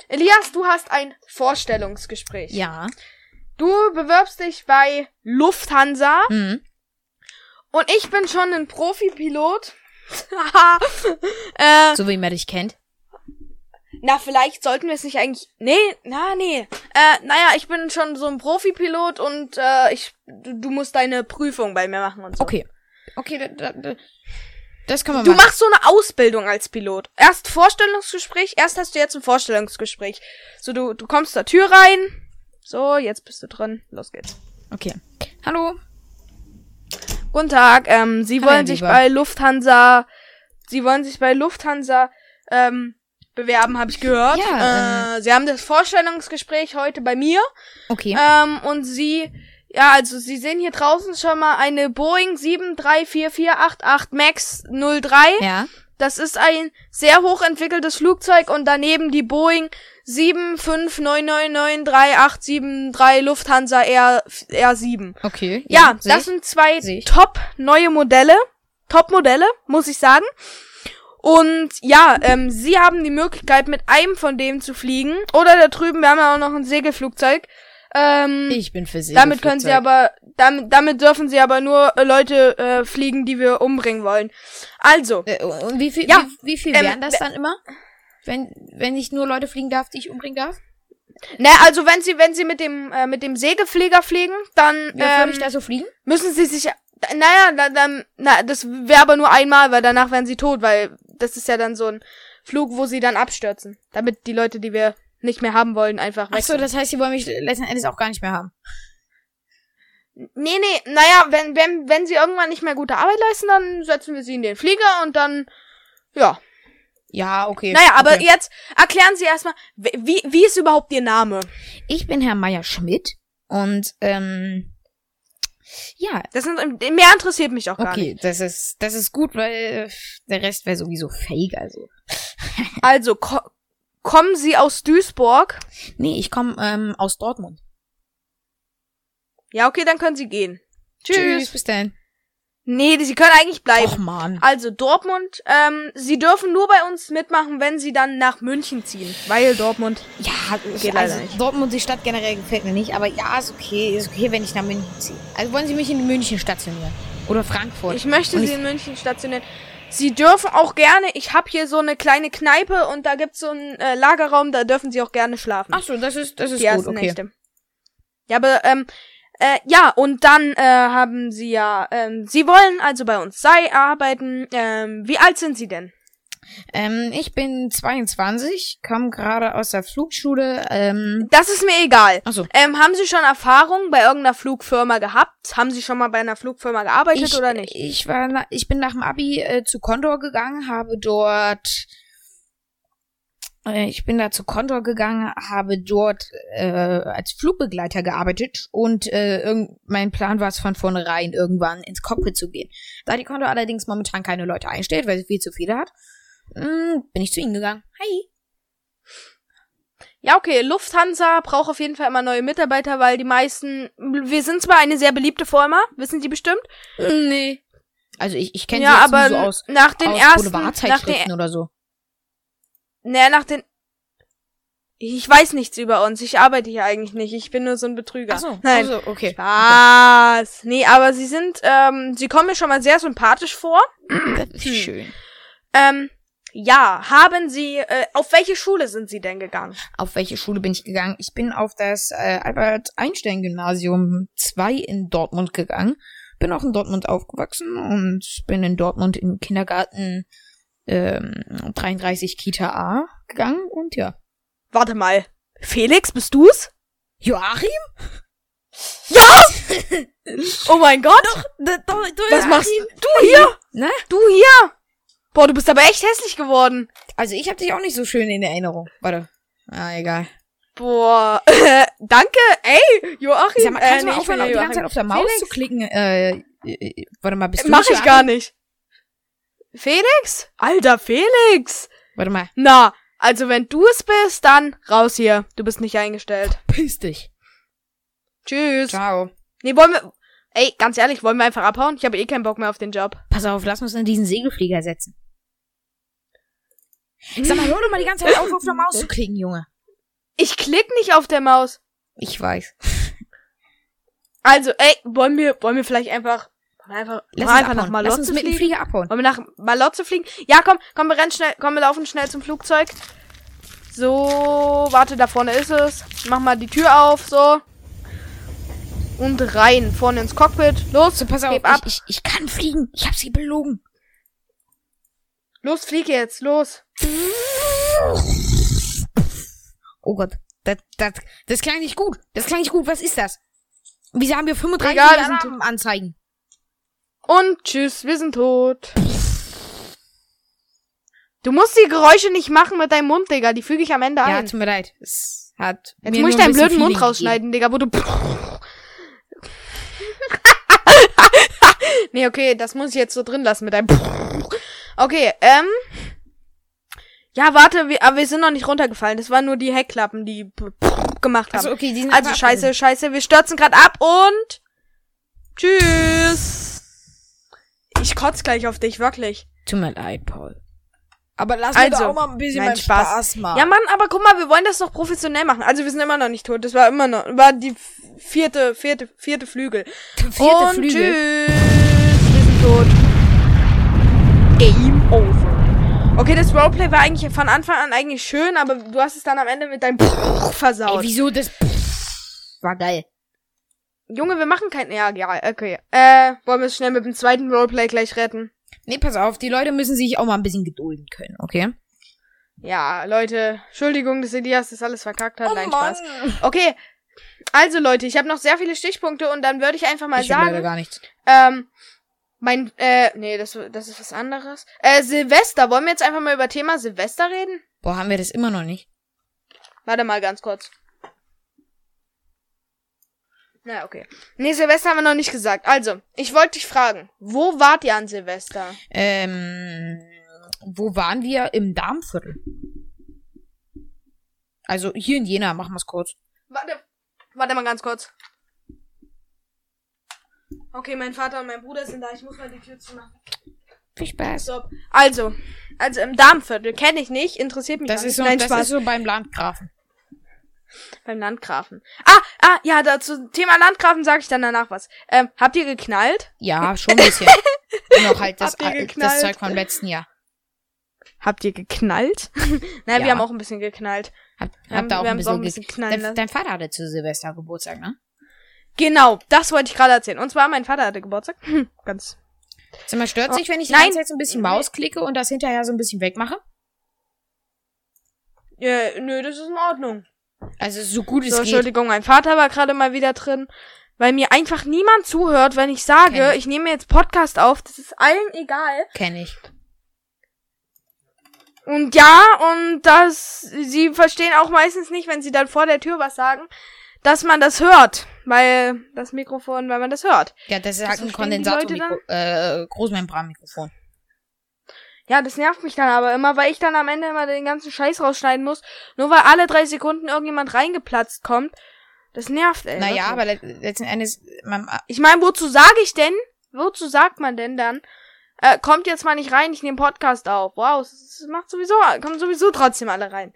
Elias, du hast ein Vorstellungsgespräch. Ja. Du bewirbst dich bei Lufthansa Mhm. und ich bin schon ein Profipilot. äh, So wie man dich kennt. na, vielleicht sollten wir es nicht eigentlich. Nee, na, nee. Äh, naja, ich bin schon so ein Profipilot und äh, ich, du, du musst deine Prüfung bei mir machen und so. Okay. Okay, da, da, da, das kann man Du machen. machst so eine Ausbildung als Pilot. Erst Vorstellungsgespräch, erst hast du jetzt ein Vorstellungsgespräch. So, du, du kommst zur Tür rein. So, jetzt bist du drin. Los geht's. Okay. Hallo. Guten Tag, ähm, Sie Hallo, wollen sich Lieber. bei Lufthansa, Sie wollen sich bei Lufthansa, ähm, bewerben, habe ich gehört. Ja, äh, Sie haben das Vorstellungsgespräch heute bei mir. Okay. Ähm, und Sie, ja, also Sie sehen hier draußen schon mal eine Boeing 7344888 MAX 03. ja. Das ist ein sehr hochentwickeltes Flugzeug und daneben die Boeing 759993873 Lufthansa R, R7. Okay. Ja, seh das sind zwei top neue Modelle. Top Modelle, muss ich sagen. Und ja, ähm, sie haben die Möglichkeit, mit einem von denen zu fliegen. Oder da drüben, wir haben ja auch noch ein Segelflugzeug. Ähm, Ich bin für Sie. damit können sie aber, damit, damit dürfen sie aber nur äh, Leute äh, fliegen, die wir umbringen wollen. Also, Äh, und wie viel, Ja, wie, wie viel ähm, wären das dann immer? Wenn, wenn ich nur Leute fliegen darf, die ich umbringen darf? ne, also wenn sie, wenn sie mit dem, äh, mit dem Segelflieger fliegen, dann Wie ähm, ich da so fliegen? müssen sie sich, Naja, da, dann, na, das wäre aber nur einmal, weil danach wären sie tot, weil das ist ja dann so ein Flug, wo sie dann abstürzen. Damit die Leute, die wir nicht mehr haben wollen, einfach Ach so, wechseln. das heißt, sie wollen mich letzten Endes auch gar nicht mehr haben. nee, nee, naja, wenn, wenn, wenn sie irgendwann nicht mehr gute Arbeit leisten, dann setzen wir sie in den Flieger und dann, ja. Ja, okay. Naja, aber okay. jetzt erklären Sie erstmal, wie, wie ist überhaupt Ihr Name? Ich bin Herr Meier-Schmidt und, ähm, ja, Das sind, mehr interessiert mich auch gar nicht. okay, das ist, das ist gut, weil der Rest wäre sowieso fake, also. Also, ko kommen Sie aus Duisburg? Nee, ich komme ähm, aus Dortmund. Ja, okay, dann können Sie gehen. Tschüss. bis dann. Nee, Sie können eigentlich bleiben. Och, Mann. Also Dortmund, ähm, Sie dürfen nur bei uns mitmachen, wenn Sie dann nach München ziehen, weil Dortmund. Ja, Geht also leider nicht. Dortmund, die Stadt generell gefällt mir nicht, aber ja, ist okay, ist okay, wenn ich nach München ziehe. Also wollen Sie mich in München stationieren? Oder Frankfurt? Ich möchte Und Sie in München stationieren. Sie dürfen auch gerne. Ich habe hier so eine kleine Kneipe und da gibt's so einen äh, Lagerraum, da dürfen Sie auch gerne schlafen. Ach so, das ist, das ist die gut, okay. Nächte. Ja, aber ähm, äh, ja, und dann äh, haben Sie ja, ähm, Sie wollen also bei uns sei arbeiten. Ähm, wie alt sind Sie denn? Ähm, ich bin 22, komme gerade aus der Flugschule. Ähm, Das ist mir egal. ach so. Ähm, haben Sie schon Erfahrung bei irgendeiner Flugfirma gehabt? Haben Sie schon mal bei einer Flugfirma gearbeitet ich, oder nicht? Ich war, ich bin nach dem Abi äh, zu Condor gegangen, habe dort, äh, ich bin da zu Condor gegangen, habe dort äh, als Flugbegleiter gearbeitet und äh, mein Plan war es von vornherein irgendwann ins Cockpit zu gehen. Da die Condor allerdings momentan keine Leute einstellt, weil sie viel zu viele hat, bin ich zu ihnen gegangen. Hi. Ja, okay, Lufthansa braucht auf jeden Fall immer neue Mitarbeiter, weil die meisten, wir sind zwar eine sehr beliebte Firma, wissen Sie bestimmt. Nee. Also ich, ich kenne Ja, sie aber so aus, nach den aus ersten, nach Boulevardzeitschriften den, oder so. naja, nach den, ich weiß nichts über uns, ich arbeite hier eigentlich nicht, ich bin nur so ein Betrüger. Ach so, Nein. also, okay. Was? Nee, aber sie sind, ähm, sie kommen mir schon mal sehr sympathisch vor. Das ist schön. Ähm, ja, haben sie, äh, auf welche Schule sind sie denn gegangen? Auf welche Schule bin ich gegangen? Ich bin auf das äh, Albert-Einstein-Gymnasium 2 in Dortmund gegangen. Bin auch in Dortmund aufgewachsen und bin in Dortmund im Kindergarten ähm, 33 Kita A gegangen und ja. Warte mal. Felix, bist du's? Joachim? Ja! oh mein Gott! Da, da, da, Was machst du hier? Ne? Du hier? Boah, du bist aber echt hässlich geworden. Also ich habe dich auch nicht so schön in Erinnerung. Warte. Ah, egal. Boah, danke, ey, Joachim. Sag mal, kannst du äh, mal nee, aufhören, ja die ganze Zeit auf der Maus Felix? zu klicken? Äh, äh, warte mal, bist du Mach ich gar nicht. Felix? Alter, Felix! Warte mal. Na, also wenn du es bist, dann raus hier. Du bist nicht eingestellt. Piss dich. Tschüss. Ciao. Nee, wollen wir. Ey, ganz ehrlich, wollen wir einfach abhauen? Ich habe eh keinen Bock mehr auf den Job. Pass auf, lass uns in diesen Segelflieger setzen. Sag mal, hör doch mal die ganze Zeit auf, auf der Maus zu klicken, Junge. Ich klick nicht auf der Maus. Ich weiß. Also, ey, wollen wir, wollen wir vielleicht einfach, wollen wir einfach, Lass einfach nach abhauen. Lass uns Malotze mit dem fliegen? Flieger abhauen. Wollen wir nach Malotze fliegen? Ja, komm, komm, wir rennen schnell, komm, wir laufen schnell zum Flugzeug. So, warte, da vorne ist es. Mach mal die Tür auf, so. Und rein, vorne ins Cockpit. Los, So, pass auf, ich, ich, ich kann fliegen. Ich hab sie belogen. Los, flieg jetzt, los. Oh Gott. Das, das, das klang nicht gut. Das klang nicht gut. Was ist das? Wieso haben wir 35 Egal, Alarmanzeigen? Und tschüss, wir sind tot. Du musst die Geräusche nicht machen mit deinem Mund, Digga. Die füge ich am Ende Ja, ein. tut mir leid. Es hat Jetzt muss ich deinen blöden Mund rausschneiden, Digga, wo du. nee, okay, das muss ich jetzt so drin lassen mit deinem. Okay, ähm. Ja, warte, wir, aber wir sind noch nicht runtergefallen. Das waren nur die Heckklappen, die gemacht haben. Also okay, die sind Also scheiße, scheiße, wir stürzen gerade ab und tschüss. Ich kotz gleich auf dich, wirklich. Tut mir leid, Paul. Aber lass Also, mir doch auch mal ein bisschen nein, Spaß. Spaß, machen. Ja, Mann, aber guck mal, wir wollen das doch professionell machen. Also wir sind immer noch nicht tot. Das war immer noch, war die vierte, vierte, vierte Flügel. Vierte und Flügel. tschüss. Wir sind tot. Okay, das Roleplay war eigentlich von Anfang an eigentlich schön, aber du hast es dann am Ende mit deinem Ey, versaut. wieso das war geil. Junge, wir machen kein. Ja, ja, okay. Äh, wollen wir es schnell mit dem zweiten Roleplay gleich retten? Nee, pass auf, die Leute müssen sich auch mal ein bisschen gedulden können, okay? Ja, Leute, Entschuldigung, dass Elias das alles verkackt hat. Oh Nein, Spaß. Okay. Also, Leute, ich habe noch sehr viele Stichpunkte und dann würde ich einfach mal Ich hab leider sagen, gar nichts. ähm, mein, äh, nee, das, das ist was anderes. Äh, Silvester. Wollen wir jetzt einfach mal über Thema Silvester reden? Boah, haben wir das immer noch nicht. Warte mal ganz kurz. Na, okay. Nee, Silvester haben wir noch nicht gesagt. Also, ich wollte dich fragen, wo wart ihr an Silvester? Ähm, wo waren wir? Im Darmviertel. Also hier in Jena, machen wir's kurz. Warte, warte mal ganz kurz. Okay, mein Vater und mein Bruder sind da. Ich muss mal die Tür zumachen. Viel Spaß. So, also, also im Darmviertel kenne ich nicht, interessiert mich Das gar ist, so, nicht. Nein, das Spaß. ist so beim Landgrafen. beim Landgrafen. Ah, ah, ja, dazu Thema Landgrafen sage ich dann danach was. Ähm, habt ihr geknallt? Ja, schon ein bisschen. Noch halt das, Habt ihr das geknallt? Zeug vom letzten Jahr. Habt ihr geknallt? naja, Ja. wir haben auch ein bisschen geknallt. Hab, Wir hab haben- da auch auch bisschen, ein bisschen ge- knallen dein, dein Vater hatte zu Silvester Geburtstag, ne? Genau, das wollte ich gerade erzählen. Und zwar, mein Vater hatte Geburtstag. Hm, Ganz. Sag mal, stört Oh, sich, wenn ich nein. so ein bisschen Maus klicke und das hinterher so ein bisschen wegmache? Äh, nö, das ist in Ordnung. Also so gut es So, geht. Entschuldigung, mein Vater war gerade mal wieder drin, weil mir einfach niemand zuhört, wenn ich sage, ich. ich nehme jetzt Podcast auf. Das ist allen egal. Kenn ich. Und ja, und das, sie verstehen auch meistens nicht, wenn sie dann vor der Tür was sagen, dass man das hört. Weil das Mikrofon, weil man das hört. Ja, das ist Das halt ein verstehen die Leute Kondensator, äh, Großmembranmikrofon. Ja, das nervt mich dann aber immer, weil ich dann am Ende immer den ganzen Scheiß rausschneiden muss. Nur weil alle drei Sekunden irgendjemand reingeplatzt kommt. Das nervt, ey. Naja, aber le- letzten Endes, man, Ich meine, wozu sage ich denn? Wozu sagt man denn dann? Äh, kommt jetzt mal nicht rein, ich nehme Podcast auf. Wow, es, es macht sowieso, kommen sowieso trotzdem alle rein.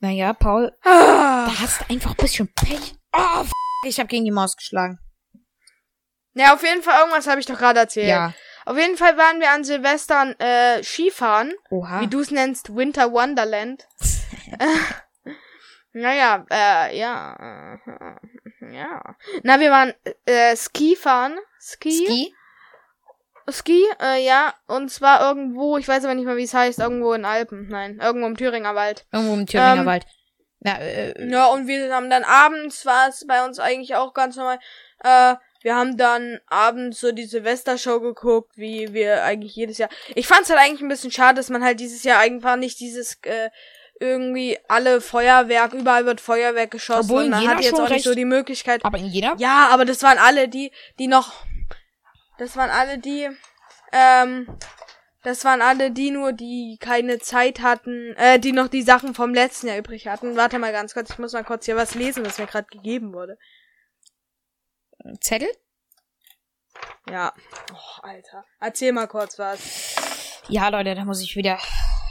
naja, Paul, Ah. da hast du einfach ein bisschen Pech. Oh, f ich habe gegen die Maus geschlagen. Ja, auf jeden Fall, irgendwas habe ich doch gerade erzählt. Ja. Auf jeden Fall waren wir an Silvestern äh, Skifahren, Oha. wie du es nennst, Winter Wonderland. naja, äh, ja. äh, ja. Na, wir waren äh, Skifahren. Ski? Ski? Ski, äh, ja. Und zwar irgendwo, ich weiß aber nicht mehr, wie es heißt, irgendwo in Alpen. Nein, irgendwo im Thüringer Wald. Irgendwo im Thüringer Ähm, Wald. Na, äh, Ja, und wir haben dann abends, war es bei uns eigentlich auch ganz normal, äh, wir haben dann abends so die Silvestershow geguckt, wie wir eigentlich jedes Jahr. Ich fand's halt eigentlich ein bisschen schade, dass man halt dieses Jahr einfach nicht dieses, äh, irgendwie alle Feuerwerk, überall wird Feuerwerk geschossen Obwohl und man hat jetzt auch nicht so die Möglichkeit. aber in jeder? Ja, aber das waren alle die, die noch, das waren alle die, ähm, das waren alle die nur, die keine Zeit hatten, äh, die noch die Sachen vom letzten Jahr übrig hatten. Warte mal ganz kurz, ich muss mal kurz hier was lesen, was mir gerade gegeben wurde. Zettel? Ja. Oh, Alter. Erzähl mal kurz was. Ja, Leute, da muss ich wieder.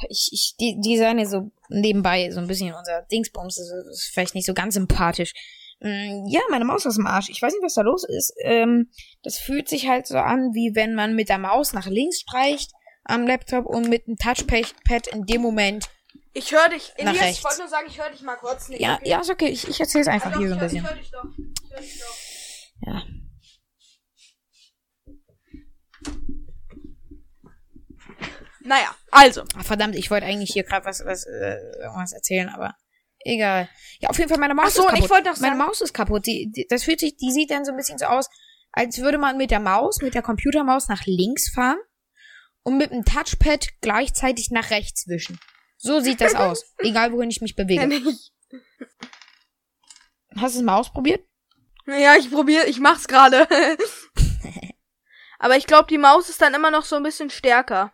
Ich, ich die, designe so nebenbei so ein bisschen unser Dingsbums. Das ist- das ist vielleicht nicht so ganz sympathisch. Mm, Ja, meine Maus aus dem Arsch. Ich weiß nicht, was da los ist. Ähm, das fühlt sich halt so an, wie wenn man mit der Maus nach links streicht am Laptop und mit dem Touchpad in dem Moment. Ich höre dich. Elias, ich rechts. wollte nur sagen, ich höre dich mal kurz nicht. Ja, okay? ja, ist okay. Ich, ich erzähle es einfach doch, hier so ein ich bisschen. Ich höre dich doch. Ich hör dich doch. Ja. Naja, also. Ah, verdammt, ich wollte eigentlich hier gerade was, was, äh, irgendwas erzählen, aber egal. Ja, auf jeden Fall, meine Maus Ach so, ist und kaputt. ich wollte noch meine sagen- Maus ist kaputt. Die, die, das fühlt sich, die sieht dann so ein bisschen so aus, als würde man mit der Maus, mit der Computermaus nach links fahren und mit dem Touchpad gleichzeitig nach rechts wischen. So sieht das aus. Egal, wohin ich mich bewege. Hast du es mal ausprobiert? Ja, ich probiere, ich mach's gerade. Aber ich glaube, die Maus ist dann immer noch so ein bisschen stärker.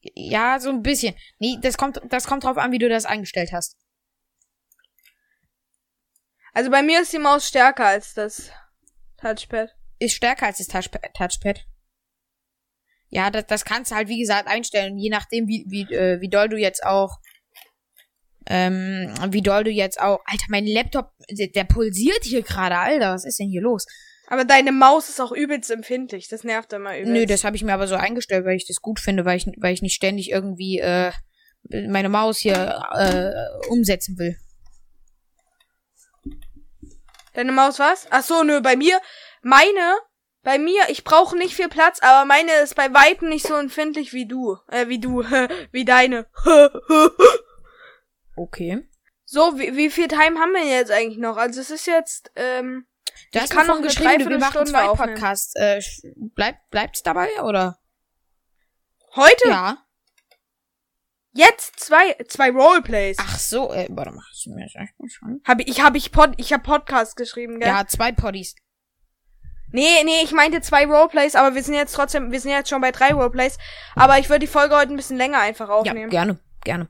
Ja, so ein bisschen. Nee, das kommt, das kommt drauf an, wie du das eingestellt hast. Also bei mir ist die Maus stärker als das Touchpad. ist stärker als das Touchpad. Touchpad. Ja, das, das kannst du halt, wie gesagt, einstellen, je nachdem, wie, wie, äh, wie doll du jetzt auch, ähm, wie doll du jetzt auch, Alter, mein Laptop, der, der pulsiert hier gerade, Alter, was ist denn hier los? Aber deine Maus ist auch übelst empfindlich. Das nervt immer übelst. Nö, das habe ich mir aber so eingestellt, weil ich das gut finde, weil ich, weil ich nicht ständig irgendwie, äh, meine Maus hier, äh, umsetzen will. Deine Maus was? Ach so, nö, bei mir, meine, bei mir, ich brauche nicht viel Platz, aber meine ist bei weitem nicht so empfindlich wie du. Äh, wie du, wie deine. Okay. so, wie, wie viel Time haben wir jetzt eigentlich noch? Also es ist jetzt, ähm, Du Ich kann noch eine geschrieben, wir machen Dreiviertelstunde zwei aufnehmen. Podcasts. Äh, sch- bleib, bleibt's dabei, oder? heute, Ja. jetzt zwei, zwei Roleplays. Ach so, äh, warte mal. du mir das eigentlich schon? Hab ich, ich hab ich Pod, ich hab Podcast geschrieben, gell? Ja, zwei Poddies. Nee, nee, ich meinte zwei Roleplays, aber wir sind jetzt trotzdem, wir sind jetzt schon bei drei Roleplays. Aber ich würde die Folge heute ein bisschen länger einfach Ja, aufnehmen. gerne, gerne.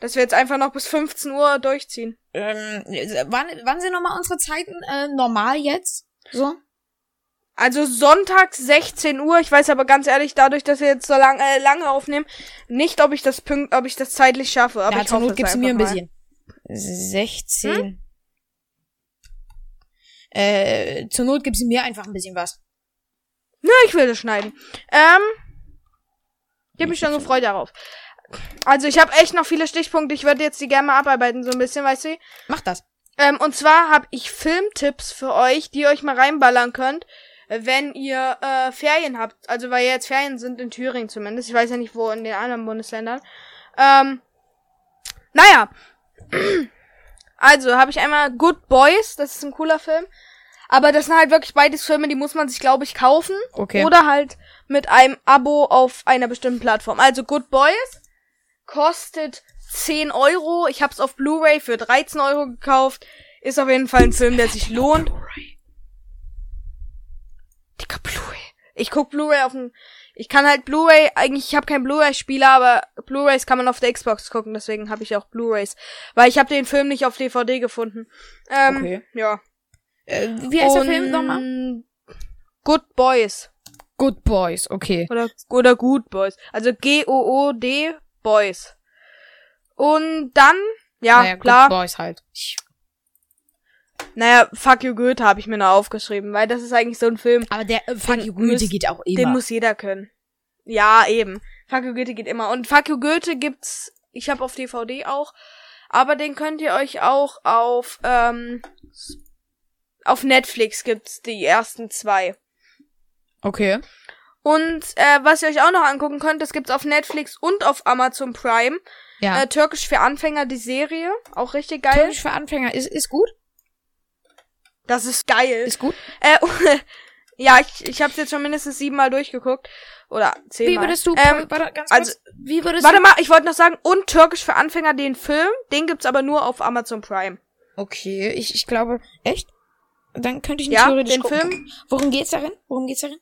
Dass wir jetzt einfach noch bis 15 Uhr durchziehen. Ähm, wann, wann sind nochmal unsere Zeiten äh, normal jetzt? So? Also sonntags 16 Uhr. Ich weiß aber ganz ehrlich, dadurch, dass wir jetzt so lang, äh, lange aufnehmen, nicht, ob ich das pünkt, ob ich das zeitlich schaffe. Aber ja, ich zur hoffe Not du mir ein bisschen. 16. Äh, zur Not gibst du mir einfach ein bisschen was. Nö, ich will das schneiden. Ähm, ich habe mich schon gefreut darauf. Also ich habe echt noch viele Stichpunkte. Ich würde jetzt die gerne mal abarbeiten, so ein bisschen, weißt du? Mach das. Ähm, und zwar habe ich Filmtipps für euch, die ihr euch mal reinballern könnt, wenn ihr äh, Ferien habt. Also weil jetzt Ferien sind in Thüringen zumindest. Ich weiß ja nicht, wo in den anderen Bundesländern. Ähm, naja. Also habe ich einmal Good Boys. Das ist ein cooler Film. Aber das sind halt wirklich beides Filme, die muss man sich, glaube ich, kaufen. Okay. Oder halt mit einem Abo auf einer bestimmten Plattform. Also Good Boys kostet 10 Euro. Ich habe es auf Blu-ray für 13 Euro gekauft. Ist auf jeden Fall ein Film, der sich lohnt. Digga, Blu-ray. Ich guck Blu-ray auf dem... Ich kann halt Blu-ray... Eigentlich, ich habe keinen Blu-ray-Spieler, aber Blu-rays kann man auf der Xbox gucken. Deswegen habe ich auch Blu-rays. Weil ich habe den Film nicht auf DVD gefunden. Ähm, Okay. Ja. Äh, wie heißt der Film nochmal? Und Good Boys. Good Boys, okay. Oder, oder Good Boys. Also G-O-O-D Boys. Und dann, ja, naja, klar. Good Boys halt. Ich- Naja, Fuck You Goethe habe ich mir noch aufgeschrieben, weil das ist eigentlich so ein Film, Aber der äh, Fuck Den You Goethe geht auch den immer. muss jeder können. Ja, eben. Fuck You Goethe geht immer. Und Fuck You Goethe gibt's, ich habe auf DVD auch, aber den könnt ihr euch auch auf, ähm, auf Netflix gibt's die ersten zwei. okay. Und äh, was ihr euch auch noch angucken könnt, das gibt's auf Netflix und auf Amazon Prime. Ja. Äh, Türkisch für Anfänger, die Serie. Auch richtig geil. Türkisch für Anfänger ist, ist gut. Das ist geil. Ist gut. Äh, ja, ich, ich habe jetzt schon mindestens siebenmal durchgeguckt. Oder Wie zehnmal. würdest du, Ähm, warte, ganz also- kurz, wie würdest warte du, mal, ich wollte noch sagen, und Türkisch für Anfänger, den Film, den gibt's aber nur auf Amazon Prime. okay, ich, ich glaube, echt? Dann könnte ich ihn Ja, theoretisch den gucken. Film, Worum geht's darin? Worum geht's darin?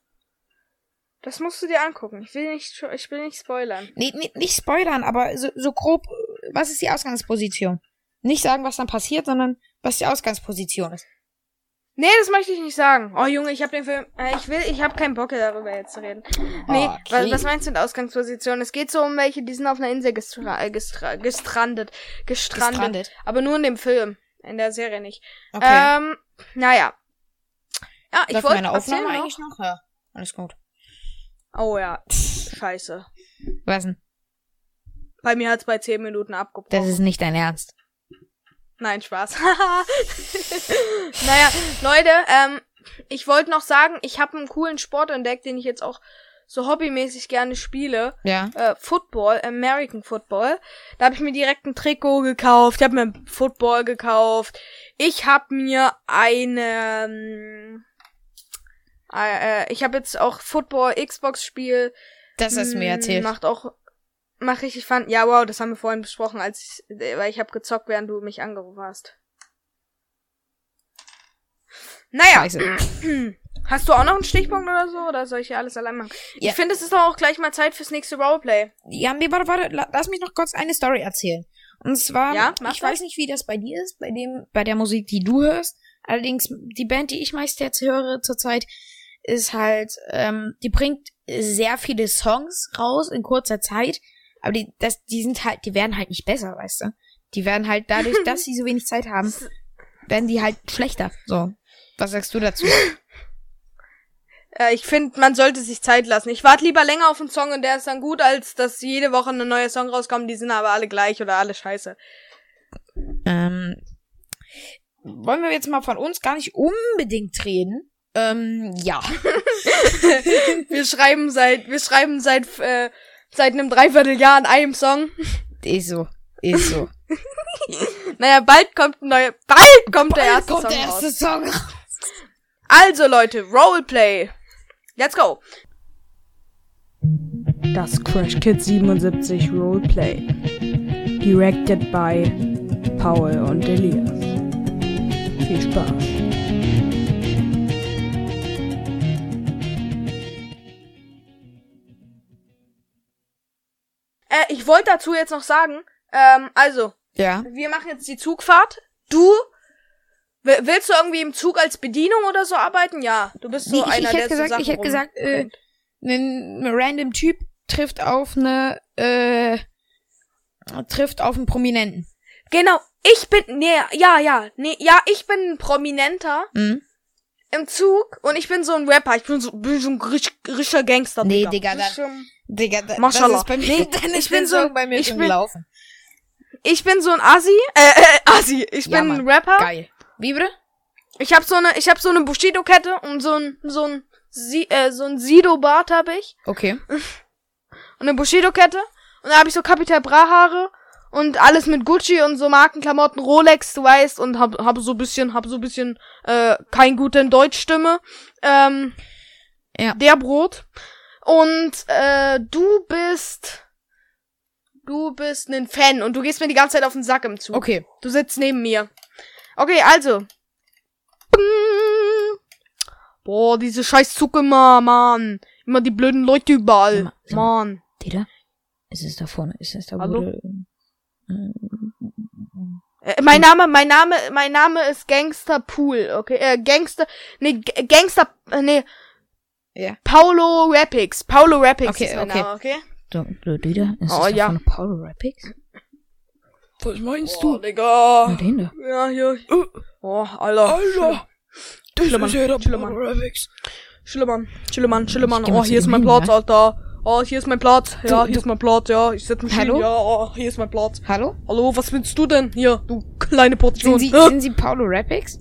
das musst du dir angucken. Ich will nicht, ich will nicht spoilern. Nee, nee, nicht spoilern, aber so, so grob, äh, was ist die Ausgangsposition? Nicht sagen, was dann passiert, sondern was die Ausgangsposition ist. Nee, das möchte ich nicht sagen. Oh Junge, ich habe den Film, äh, ich will, ich habe keinen Bock darüber jetzt zu reden. Nee, Okay. was, was meinst du mit Ausgangsposition? Es geht so um welche, die sind auf einer Insel gestra äh, gestra gestrandet, gestrandet, Gestrandet. aber nur in dem Film, in der Serie nicht. Okay. Ähm, naja. Ja, ich wollte meine Aufnahme noch- eigentlich noch? Ja, alles gut. Oh ja, scheiße. Was denn? Bei mir hat's bei 10 Minuten abgebrochen. Das ist nicht dein Ernst. Nein, Spaß. naja, Leute, ähm, ich wollte noch sagen, ich habe einen coolen Sport entdeckt, den ich jetzt auch so hobbymäßig gerne spiele. Ja. Äh, Football, American Football. Da habe ich mir direkt ein Trikot gekauft. Ich habe mir ein Football gekauft. Ich habe mir eine... ähm, Äh, äh, ich habe jetzt auch Football Xbox Spiel. Das hast du mir Mm, erzählt. Macht auch macht richtig fun. Ja, wow, das haben wir vorhin besprochen, als ich, weil ich habe gezockt, während du mich angerufen hast. Naja, Scheiße. hast du auch noch einen Stichpunkt oder so? Oder soll ich hier alles allein machen? Ja. Ich finde, es ist doch auch gleich mal Zeit fürs nächste Roleplay. Ja, nee, warte, warte, la- lass mich noch kurz eine Story erzählen. Und zwar, Ja, mach ich das. weiß nicht, wie das bei dir ist, bei dem, bei der Musik, die du hörst. Allerdings, die Band, die ich meist jetzt höre zurzeit, ist halt, ähm, die bringt sehr viele Songs raus in kurzer Zeit, aber die, das, die sind halt, die werden halt nicht besser, weißt du? Die werden halt dadurch, dass sie so wenig Zeit haben, werden die halt schlechter. So. Was sagst du dazu? Äh, ich finde, man sollte sich Zeit lassen. Ich warte lieber länger auf einen Song und der ist dann gut, als dass jede Woche eine neue Song rauskommt, die sind aber alle gleich oder alle scheiße. Ähm, wollen wir jetzt mal von uns gar nicht unbedingt reden. Ähm, ja. Wir schreiben seit, wir schreiben seit, äh, seit einem Dreivierteljahr an einem Song. Ist so. Ist so. Naja, bald kommt ein neuer, bald kommt der erste kommt Song der erste raus. Song. Also Leute, Roleplay. Let's go. Das Crash Kid 77 Roleplay. Directed by Paul und Elias. Viel Spaß. Äh, ich wollte dazu jetzt noch sagen, ähm, also, Ja. wir machen jetzt die Zugfahrt. Du wi- willst du irgendwie im Zug als Bedienung oder so arbeiten? Ja, du bist so Nee, ich, einer, ich der hätte so gesagt, Sachen ich hätte gesagt, äh, ein random Typ trifft auf eine, äh, trifft auf einen Prominenten. genau. Ich bin nee, ja, ja, nee, ja, ich bin ein Prominenter Mhm. im Zug und ich bin so ein Rapper. Ich bin so, bin so ein rischer Gangster. Nee, Digga. Digga, Das ist da- schon- Digga, da, Maschallah. das ist bei mir, Nee, ich bin so- bei mir ich bin- gelaufen. Ich bin so ein Assi, äh, äh Assi. Ich Ja, bin Mann. ein Rapper. Geil. Wie bitte? Ich habe so eine, ich habe so eine Bushido Kette und so ein, so ein, Si- äh, so ein Sido Bart habe ich. Okay. und eine Bushido-Kette. Und da habe ich so Capital Bra Haare und alles mit Gucci und so Markenklamotten, Rolex, du weißt, und hab, hab so bisschen, hab so bisschen, äh, kein guten Deutschstimme. Ähm, Ja. Der Brot. Und, äh, du bist, du bist ein Fan und du gehst mir die ganze Zeit auf den Sack im Zug. Okay. Du sitzt neben mir. Okay, also. Boah, diese scheiß Zug immer, Mann. Immer die blöden Leute überall. Mann. Dieter? Ist es da vorne? Ist es da, Hallo? Äh, mein Name, mein Name, mein Name ist Gangster Pool, okay? Äh, Gangster, nee, Gangster, äh, nee, Ja. Paulo Rapix. Paulo Rapix Okay, ist mein okay. Name, okay? Du, du, Dieter? Ist Oh, es da ja. vorne Paulo Rapix? Was meinst Oh, du? Digga. Na, den da. Ja, hier. Oh, Alter. Alter! Das Schlimmer, ist ja der schlimmer. Panoramics. Schillemann, Schillemann, Schillemann. Mal Oh, hier ist mein Platz, ja? Alter. Oh, hier ist mein Platz. Ja, Du- hier du- ist mein Platz, ja. Ich setz mich Hallo? hin. Ja, oh, hier ist mein Platz. Hallo? Hallo, was willst du denn? Hier, du kleine Portion. Sind Sie, Hä? sind Sie Paulo Rapix?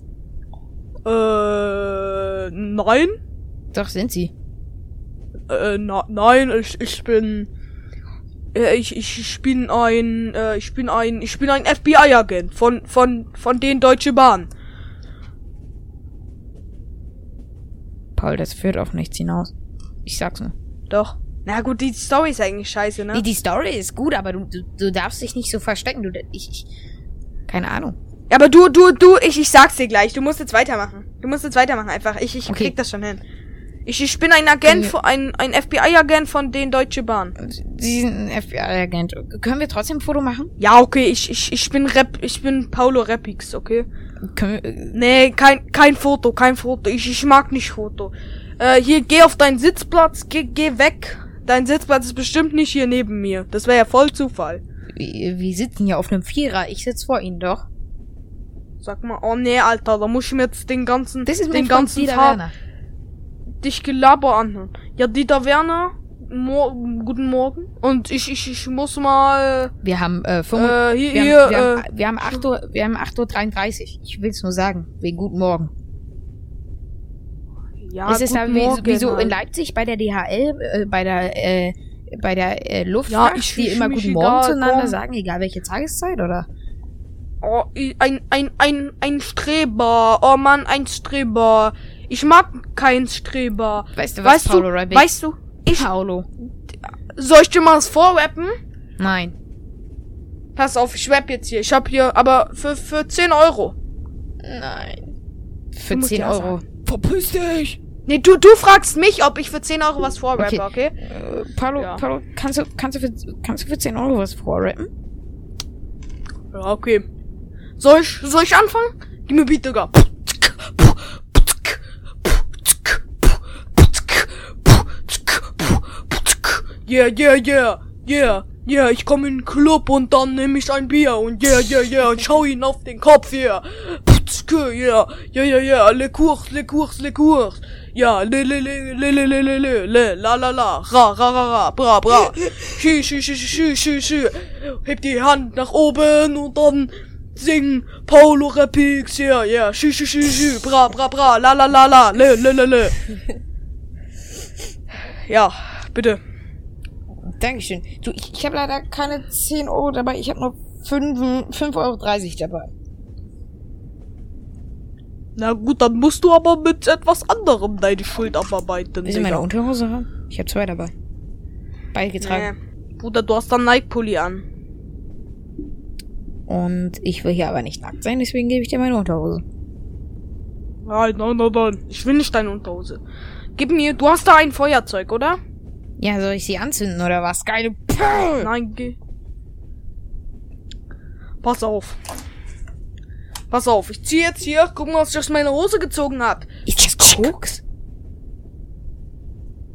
Äh, nein. Doch, sind Sie. Äh, na, nein, ich, ich bin, äh, ich, ich, ich bin ein, äh, ich bin ein, ich bin ein FBI-Agent von, von, von den Deutsche Bahn. Paul, das führt auf nichts hinaus. Ich sag's nur. Doch. Na gut, die Story ist eigentlich scheiße, ne? Die, die Story ist gut, aber du, du, du darfst dich nicht so verstecken. Du, ich, ich, keine Ahnung. Aber du, du, du, ich, ich sag's dir gleich. Du musst jetzt weitermachen. Du musst jetzt weitermachen einfach. Ich, ich Okay. krieg das schon hin. Ich, ich bin ein Agent, Ja. von, ein, ein FBI-Agent von den Deutsche Bahn. Sie sind ein FBI-Agent. Können wir trotzdem ein Foto machen? Ja, okay, ich, ich, ich bin Rap, ich bin Paulo Repix, okay? Können wir, äh, Nee, kein, kein Foto, kein Foto. Ich, ich mag nicht Foto. Äh, hier, geh auf deinen Sitzplatz, geh, geh weg. Dein Sitzplatz ist bestimmt nicht hier neben mir. Das wäre ja voll Zufall. wir, wir sitzen hier auf einem Vierer. Ich sitz vor Ihnen doch. Sag mal, oh nee, Alter, da muss ich mir jetzt den ganzen, Das ist den ganzen Tag Werner. Dich Gelaber anhören. Ja, Dieter Werner, Mor guten Morgen. Und ich, ich, ich muss mal, Wir haben, äh, 5, äh, hier, wir, hier, haben, wir, äh, haben, wir haben 8 Uhr, wir haben 8 Uhr 33. Ich will's nur sagen. Wegen Guten Morgen. ja, es ist da guten wie, Morgen, wie so halt. in Leipzig bei der DHL, äh, bei der, äh, bei der äh, Luftfahrt, Ja, ich- die ich- immer Guten Morgen zueinander komm. sagen, egal welche Tageszeit, oder? Oh, ein, ein, ein, ein Streber. Oh Mann, ein Streber. Ich mag keinen Streber. Weißt du was, Weißt Paulo du, Rabbit? weißt du, ich, Paulo. soll ich dir mal was vorrappen? Nein. Pass auf, ich rap jetzt hier. Ich hab hier, aber für, für 10 Euro. Nein. Für musst 10 ja Euro. Verpiss dich! Nee, du, du fragst mich, ob ich für 10 Euro was vorrappe, okay? Äh, Paulo, Ja. Paulo, kannst du, kannst du für, kannst du für 10 Euro was vorrappen? Ja, okay. Soll ich, soll ich anfangen? Gib mir Beat, Digga. Yeah, yeah, yeah, yeah, yeah, ich komme in den Club und dann nehme ich ein Bier und yeah, yeah, yeah, und schau ihn auf den Kopf, yeah. Putzke, yeah, yeah, yeah, yeah, le cours, le cours, le cours. Ja, le, le, le, le, le, le, le, le, le, la, la, la, ra, ra, ra, ra, bra, bra. Schü, schü, schü, schü, schü, schü. Heb die Hand nach oben und dann sing Polo Repix, yeah, yeah, schü, schü, schü, schü, bra, bra, bra, la, la, la, la, le, le, le, le. Ja, bitte. Dankeschön. Du, ich, ich habe leider keine 10 Euro dabei. Ich habe nur 5,30 Euro dabei. Na gut, dann musst du aber mit etwas anderem deine Schuld abarbeiten. Willst du meine. Unterhose haben? Ich habe zwei dabei. Beide getragen. Nee. Bruder, du hast dann Nike-Pulli an. Und ich will hier aber nicht nackt sein, deswegen gebe ich dir meine Unterhose. Nein, nein, nein, nein. Ich will nicht deine Unterhose. Gib mir, du hast da ein Feuerzeug, oder? Ja, soll ich sie anzünden oder was? Geile Puh. Nein, geh. Pass auf. Pass auf, ich zieh jetzt hier, gucken, was ich aus meiner Hose gezogen hab. Ist das Koks?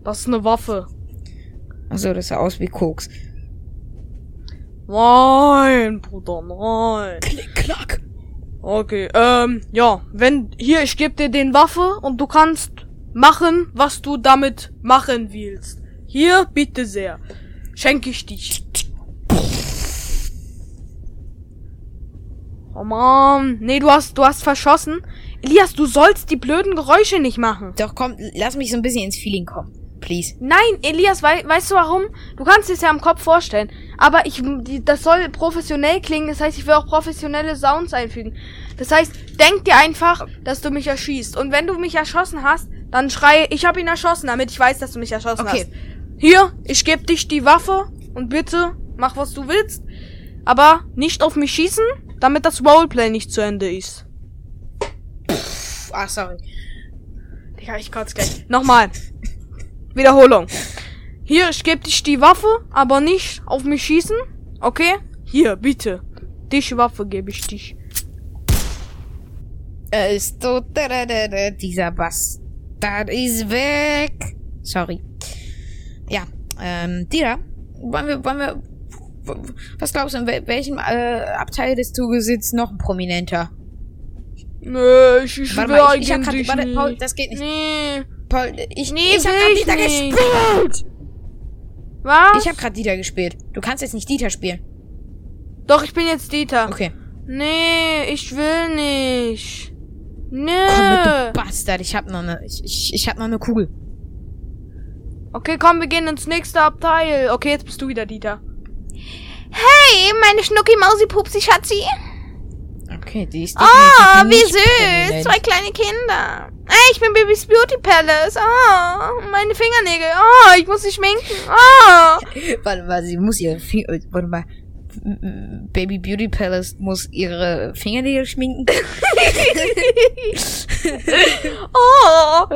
Das ist eine Waffe. Achso, das sah aus wie Koks. Nein, Bruder, nein. Klick, klack. Okay, ähm, ja, wenn, hier, ich geb dir den Waffe und du kannst machen, was du damit machen willst. Hier, bitte sehr. Schenke ich dich. Oh man, nee, du hast, du hast verschossen. Elias, du sollst die blöden Geräusche nicht machen. Doch komm, lass mich so ein bisschen ins Feeling kommen. Please. Nein, Elias, wei weißt du warum? Du kannst es ja am Kopf vorstellen. Aber ich, das soll professionell klingen. Das heißt, ich will auch professionelle Sounds einfügen. Das heißt, denk dir einfach, dass du mich erschießt. Und wenn du mich erschossen hast, dann schreie, ich habe ihn erschossen, damit ich weiß, dass du mich erschossen Okay. hast. Hier, ich gebe dich die Waffe und bitte mach was du willst. Aber nicht auf mich schießen, damit das Roleplay nicht zu Ende ist. Pff, ah, sorry. Digga, ich kotze gleich. Nochmal. Wiederholung. Hier, ich gebe dich die Waffe, aber nicht auf mich schießen. Okay? Hier, bitte. Dich Waffe gebe ich dich. Er ist tot. Dieser Bastard ist weg. Sorry. Ja, ähm, Dira, wollen wir, wollen wir, was glaubst du, in wel- welchem äh, Abteil des Zuges sitzt noch ein Prominenter? Nö, ich, ich Warte will mal, ich, ich hab grad, eigentlich warte, nicht. Paul, das geht nicht. Nee. Paul, ich, Nee, ich hab grad Dieter nicht. gespielt. Was? Ich hab grad Dieter gespielt. Du kannst jetzt nicht Dieter spielen. Doch, ich bin jetzt Dieter. Okay. Nee, ich will nicht. Nö. Komm mit, du Bastard. Ich hab noch ne, ich, ich, ich hab noch ne Kugel. Okay, komm, wir gehen ins nächste Abteil. Okay, jetzt bist du wieder Dieter. Hey, meine Schnucki-Mausi-Pupsi-Schatzi. Okay, die ist Ah, definitiv wie nicht süß. prominent. Zwei kleine Kinder. Hey, ich bin Babys Beauty Palace. Ah, meine Fingernägel. Ah, ich muss sie schminken. Ah. Warte mal, sie muss ihre Finger. äh, Warte mal. Baby Beauty Palace muss ihre Fingernägel schminken. Oh.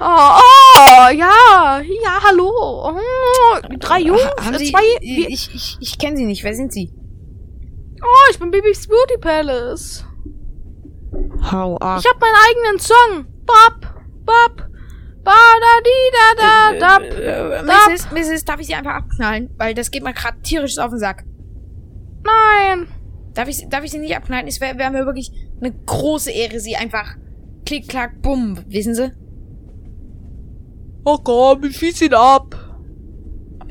Oh, oh, ja. Ja, hallo. Oh, drei Jungs. Haben äh, sie, zwei. ich ich, ich, kenne sie nicht. Wer sind sie? oh, ich bin Babys Beauty Palace. Hau ab. Ich hab meinen eigenen Song. Bop, bop. Ba da di da da da. Äh, da. Mrs., Mrs., darf ich sie einfach abknallen? Weil das geht mir gerade tierisch auf den Sack. Nein. Darf ich, darf ich sie nicht abknallen? Es wäre wär mir wirklich eine große Ehre, sie einfach klick, klack, bumm, wissen Sie? Oh komm, ich schieß ihn ab.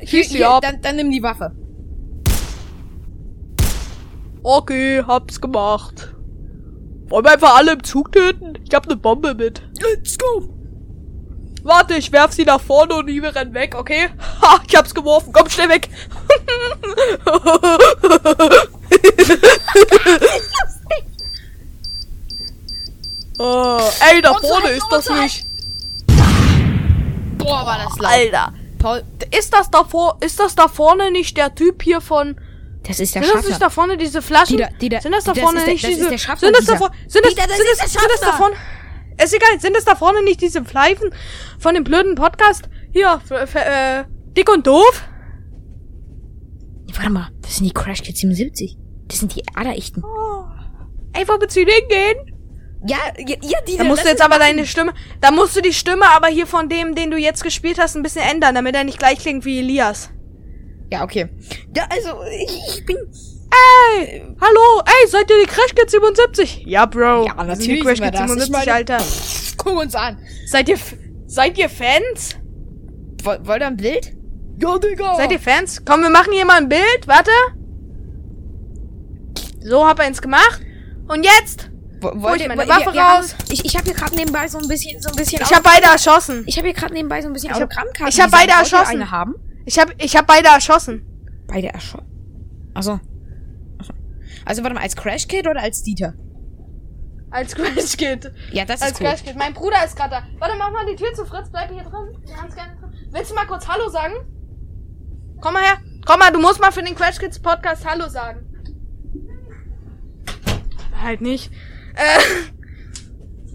Schieß sie ab. Dann, dann nimm die Waffe. Okay, hab's gemacht. Wollen wir einfach alle im Zug töten? Ich hab ne Bombe mit. Let's go. Warte, ich werf sie nach vorne und die rennen weg, okay? Ha, ich hab's geworfen. Komm schnell weg. oh, ey, da vorne ist das nicht. Boah, war das laut. Alter. Paul, Ist das da vor, ist das da vorne nicht der Typ hier von, das ist der sind das nicht Schaffner. da vorne diese Flaschen? Dieter, Dieter, sind das da das vorne der- nicht das diese, der Schaffner, sind das da vorne, sind das, Dieter, das sind ist das, der sind das da Schaffner. vorne, ist egal, sind das da vorne nicht diese Pfeifen von dem blöden Podcast? Hier, äh, dick und doof? Warte mal, das sind die Crash Kids 77. Das sind die allerechten. Oh. Ey, wo willst du hingehen? Ja, ja, ja Dieter. Da musst du jetzt aber machen. deine Stimme, da musst du die Stimme aber hier von dem, den du jetzt gespielt hast, ein bisschen ändern, damit er nicht gleich klingt wie Elias. Ja, okay. Ja, also, ich, ich bin... Ey, hallo, ey, seid ihr die Crash Kids 77? Ja, Bro. Ja, natürlich die Crash sind wir Kids das. Ich 77, meine- Alter. Guck uns an. Seid ihr, F- seid ihr Fans? Woll, wollt ihr ein Bild? Ja, Digga. Seid ihr Fans? Komm, wir machen hier mal ein Bild. Warte. So, hab er eins gemacht. Und jetzt? Wo, Hol ich meine Waffe wir raus. Haben, ich ich habe hier gerade nebenbei so ein bisschen, so ein bisschen. Ich habe beide erschossen. ich habe hier gerade nebenbei so ein bisschen Ich hab- Autogrammkarten. ich hab designt. beide Wollt ihr erschossen. Eine haben? Ich habe ich hab beide erschossen. Beide erschossen. Achso. Also warte mal, als Crash Kid oder als Dieter? Als Crash Kid. Ja, das Als ist cool. Crash Kid. Mein Bruder ist gerade da. Warte, mach mal die Tür zu, Fritz. Bleib hier drin. Kannst gerne drin. Willst du mal kurz Hallo sagen? Komm mal her. Komm mal, du musst mal für den Crash Kids Podcast Hallo sagen. Halt nicht. Äh.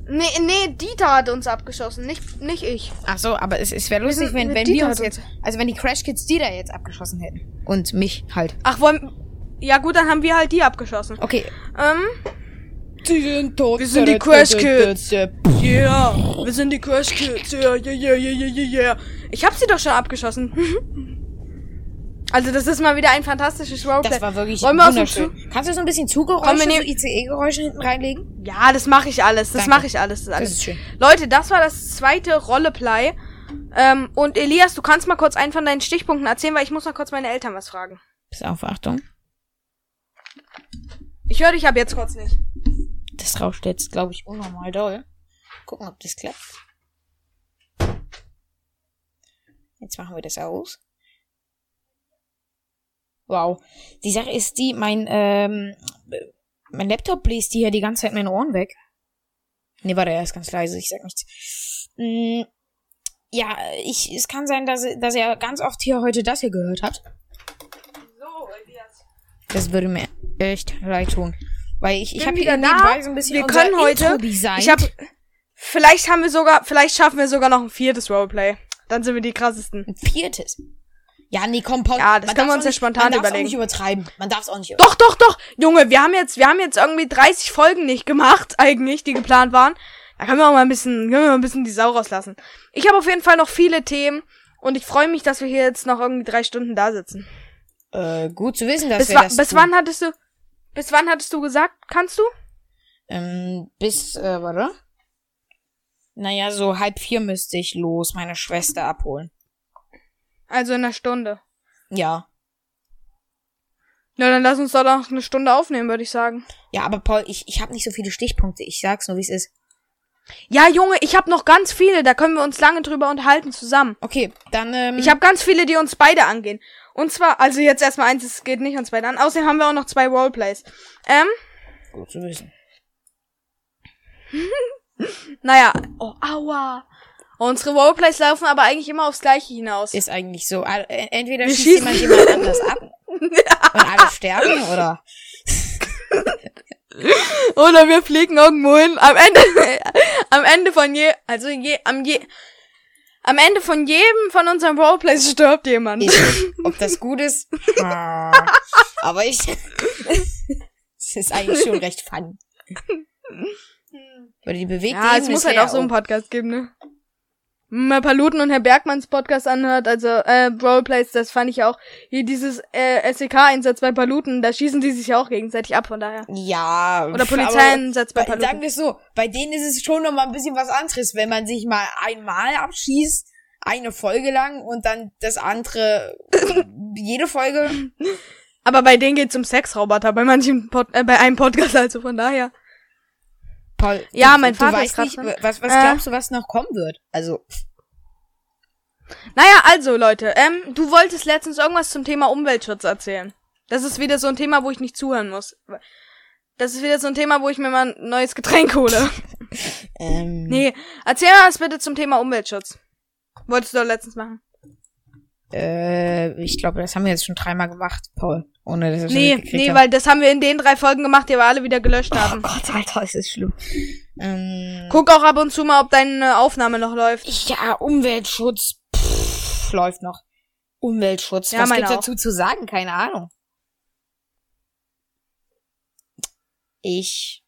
Nee, nee, Dieter hat uns abgeschossen, nicht, nicht ich. Ach so, aber es, es wäre lustig, wenn, wenn Dieter wir uns jetzt, also wenn die Crash Kids Dieter jetzt abgeschossen hätten. Und mich halt. Ach, wollen. Ja, gut, dann haben wir halt die abgeschossen. Okay. Ähm. Sie sind tot. Wir sind die Crash Kids. Yeah, wir sind die Crash Kids. Yeah, yeah, yeah, yeah, yeah, yeah, yeah. Ich hab sie doch schon abgeschossen. also, das ist mal wieder ein fantastisches Roleplay. Das war wirklich Wollen wir wunderschön. Kannst du so ein bisschen Zugeräusche, so ICE-Geräusche hinten reinlegen? Ja, das mache ich alles. Das mache ich alles. Das, alles. Das ist schön. Leute, das war das zweite Rolleplay. Ähm, und Elias, du kannst mal kurz einen von deinen Stichpunkten erzählen, weil ich muss noch kurz meine Eltern was fragen. Pass auf, Achtung. Ich höre dich ab jetzt kurz nicht. Das rauscht jetzt, glaube ich, unnormal doll. Gucken, ob das klappt. Jetzt machen wir das aus. Wow. Die Sache ist die, mein, ähm, mein Laptop bläst die hier die ganze Zeit meine Ohren weg. Nee, warte, er ist ganz leise, ich sag nichts. Mm, ja, ich, es kann sein, dass, dass er ganz oft hier heute das hier gehört hat. So, Elias. Das würde mir echt leid tun. Weil ich, ich habe hier wieder nebenbei so ein bisschen Wir können heute-. Ich habe Vielleicht haben wir sogar, vielleicht schaffen wir sogar noch ein viertes Roleplay. Dann sind wir die krassesten. Ein viertes. Ja, nee, komm, Paul. Ja, das man können wir uns ja spontan man überlegen. auch nicht übertreiben. Man darf es auch nicht Doch, doch, doch. Junge, wir haben jetzt, wir haben jetzt irgendwie 30 Folgen nicht gemacht, eigentlich, die geplant waren. Da können wir auch mal ein bisschen, können wir mal ein bisschen die Sau rauslassen. Ich habe auf jeden Fall noch viele Themen und ich freue mich, dass wir hier jetzt noch irgendwie drei Stunden da sitzen. Äh, gut zu wissen, dass Bis, wir das bis tun. wann hattest du, bis wann hattest du gesagt, kannst du? Ähm, bis, äh, warte. Naja, so halb vier müsste ich los, meine Schwester abholen. Also in einer Stunde. Ja. Na, dann lass uns doch noch eine Stunde aufnehmen, würde ich sagen. Ja, aber Paul, ich, ich habe nicht so viele Stichpunkte. Ich sag's nur, wie es ist. Ja, Junge, ich habe noch ganz viele, da können wir uns lange drüber unterhalten zusammen. Okay, dann, ähm. Ich habe ganz viele, die uns beide angehen. Und zwar, also jetzt erstmal eins, es geht nicht uns beide an. Außerdem haben wir auch noch zwei Roleplays. Ähm, Gut zu wissen. naja, oh, aua. Unsere Roleplays laufen aber eigentlich immer aufs Gleiche hinaus. Ist eigentlich so. Äh, Entweder Wir schießt jemand jemand anders ab und alle sterben, oder? Oder wir fliegen irgendwo hin. Am Ende, am Ende von je, also je, am je, am Ende von jedem von unseren Roleplays stirbt jemand. Ich, ob das gut ist? Ah. Aber ich. Es ist eigentlich schon recht fun. Weil die bewegt Ja, es muss halt auch so einen Podcast geben, ne? Man Paluten und Herr Bergmanns Podcast anhört, also äh, Roleplays, das fand ich auch. Hier dieses äh, SEK-Einsatz bei Paluten, da schießen die sich ja auch gegenseitig ab, von daher. Ja. Oder Polizeieinsatz bei Paluten. sagen wir es so, bei denen ist es schon noch mal ein bisschen was anderes, wenn man sich mal einmal abschießt, eine Folge lang und dann das andere jede Folge. Aber bei denen geht's um Sexroboter, bei manchen Pod äh, bei einem Podcast, also von daher. Paul, Ja, du, mein du Vater weißt ist nicht, was, was Äh. glaubst du, was noch kommen wird? Also, Naja, also Leute, ähm, du wolltest letztens irgendwas zum Thema Umweltschutz erzählen. Das ist wieder so ein Thema, wo ich nicht zuhören muss. Das ist wieder so ein Thema, wo ich mir mal ein neues Getränk hole. ähm, Nee, erzähl mal was bitte zum Thema Umweltschutz. Wolltest du doch letztens machen. Äh, ich glaube, das haben wir jetzt schon dreimal gemacht, Paul. Ohne dass wir Nee, nee, haben. weil das haben wir in den drei Folgen gemacht, die wir alle wieder gelöscht Oh haben. Gott, Alter, ist das schlimm. Ähm, Guck auch ab und zu mal, ob deine Aufnahme noch läuft. Ja, Umweltschutz pff, läuft noch. Umweltschutz. Ja, Was auch. dazu zu sagen? Keine Ahnung. Ich.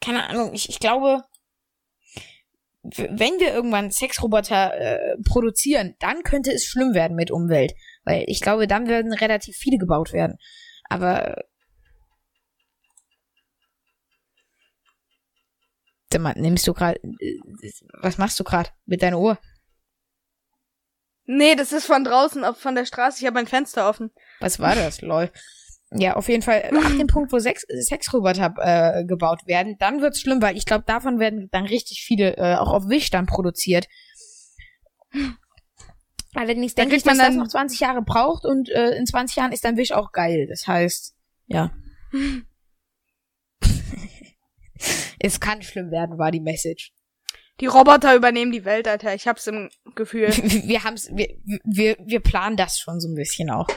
Keine Ahnung. Ich, ich glaube, wenn wir irgendwann Sexroboter äh, produzieren, dann könnte es schlimm werden mit Umwelt. Weil ich glaube, dann werden relativ viele gebaut werden. Aber. Nimmst du gerade. Was machst du gerade mit deiner Uhr? Nee, das ist von draußen, von der Straße. Ich habe mein Fenster offen. Was war das, lol? Ja, auf jeden Fall. Ab dem Punkt, wo Sex Sexroboter äh, gebaut werden, dann wird's schlimm, weil ich glaube, davon werden dann richtig viele äh, auch auf Wish dann produziert. Allerdings denke ich, dass das noch 20 Jahre braucht und äh, in 20 Jahren ist dann Wish auch geil. Das heißt, ja. es kann schlimm werden, war die Message. Die Roboter übernehmen die Welt, Alter. Ich hab's im Gefühl. Wir haben's, wir, wir, wir planen das schon so ein bisschen auch.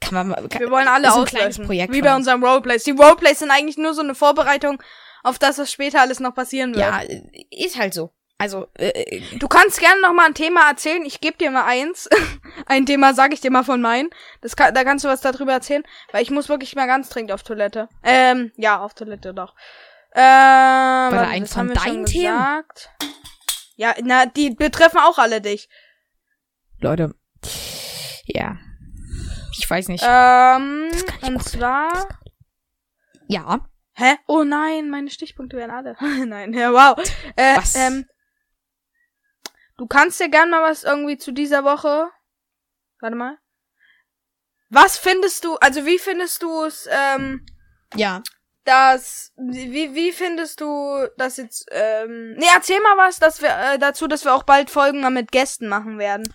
Kann man kann, Wir wollen alle auslöschen. Projekt Wie bei uns. unserem Roleplays. Die Roleplays sind eigentlich nur so eine Vorbereitung auf das, was später alles noch passieren wird. Ja, ist halt so. Also, äh, Du kannst gerne noch mal ein Thema erzählen. Ich gebe dir mal eins. ein Thema sage ich dir mal von meinen. Das kann, da kannst du was darüber erzählen, weil ich muss wirklich mal ganz dringend auf Toilette. Ähm, ja, auf Toilette doch. Ähm, warte, eins das von deinen Themen? gesagt. Ja, na, die betreffen auch alle dich. Leute. Ja. Ich weiß nicht. Ähm, Das und gut zwar. ja. Hä? Oh nein, meine Stichpunkte werden alle. nein, ja, wow. Äh, Was? Ähm, du kannst dir gern mal was irgendwie zu dieser Woche. Warte mal. Was findest du, also wie findest du es, ähm, Ja. dass, wie, wie findest du das jetzt, ähm, nee, erzähl mal was, dass wir, äh, dazu, dass wir auch bald Folgen mal mit Gästen machen werden.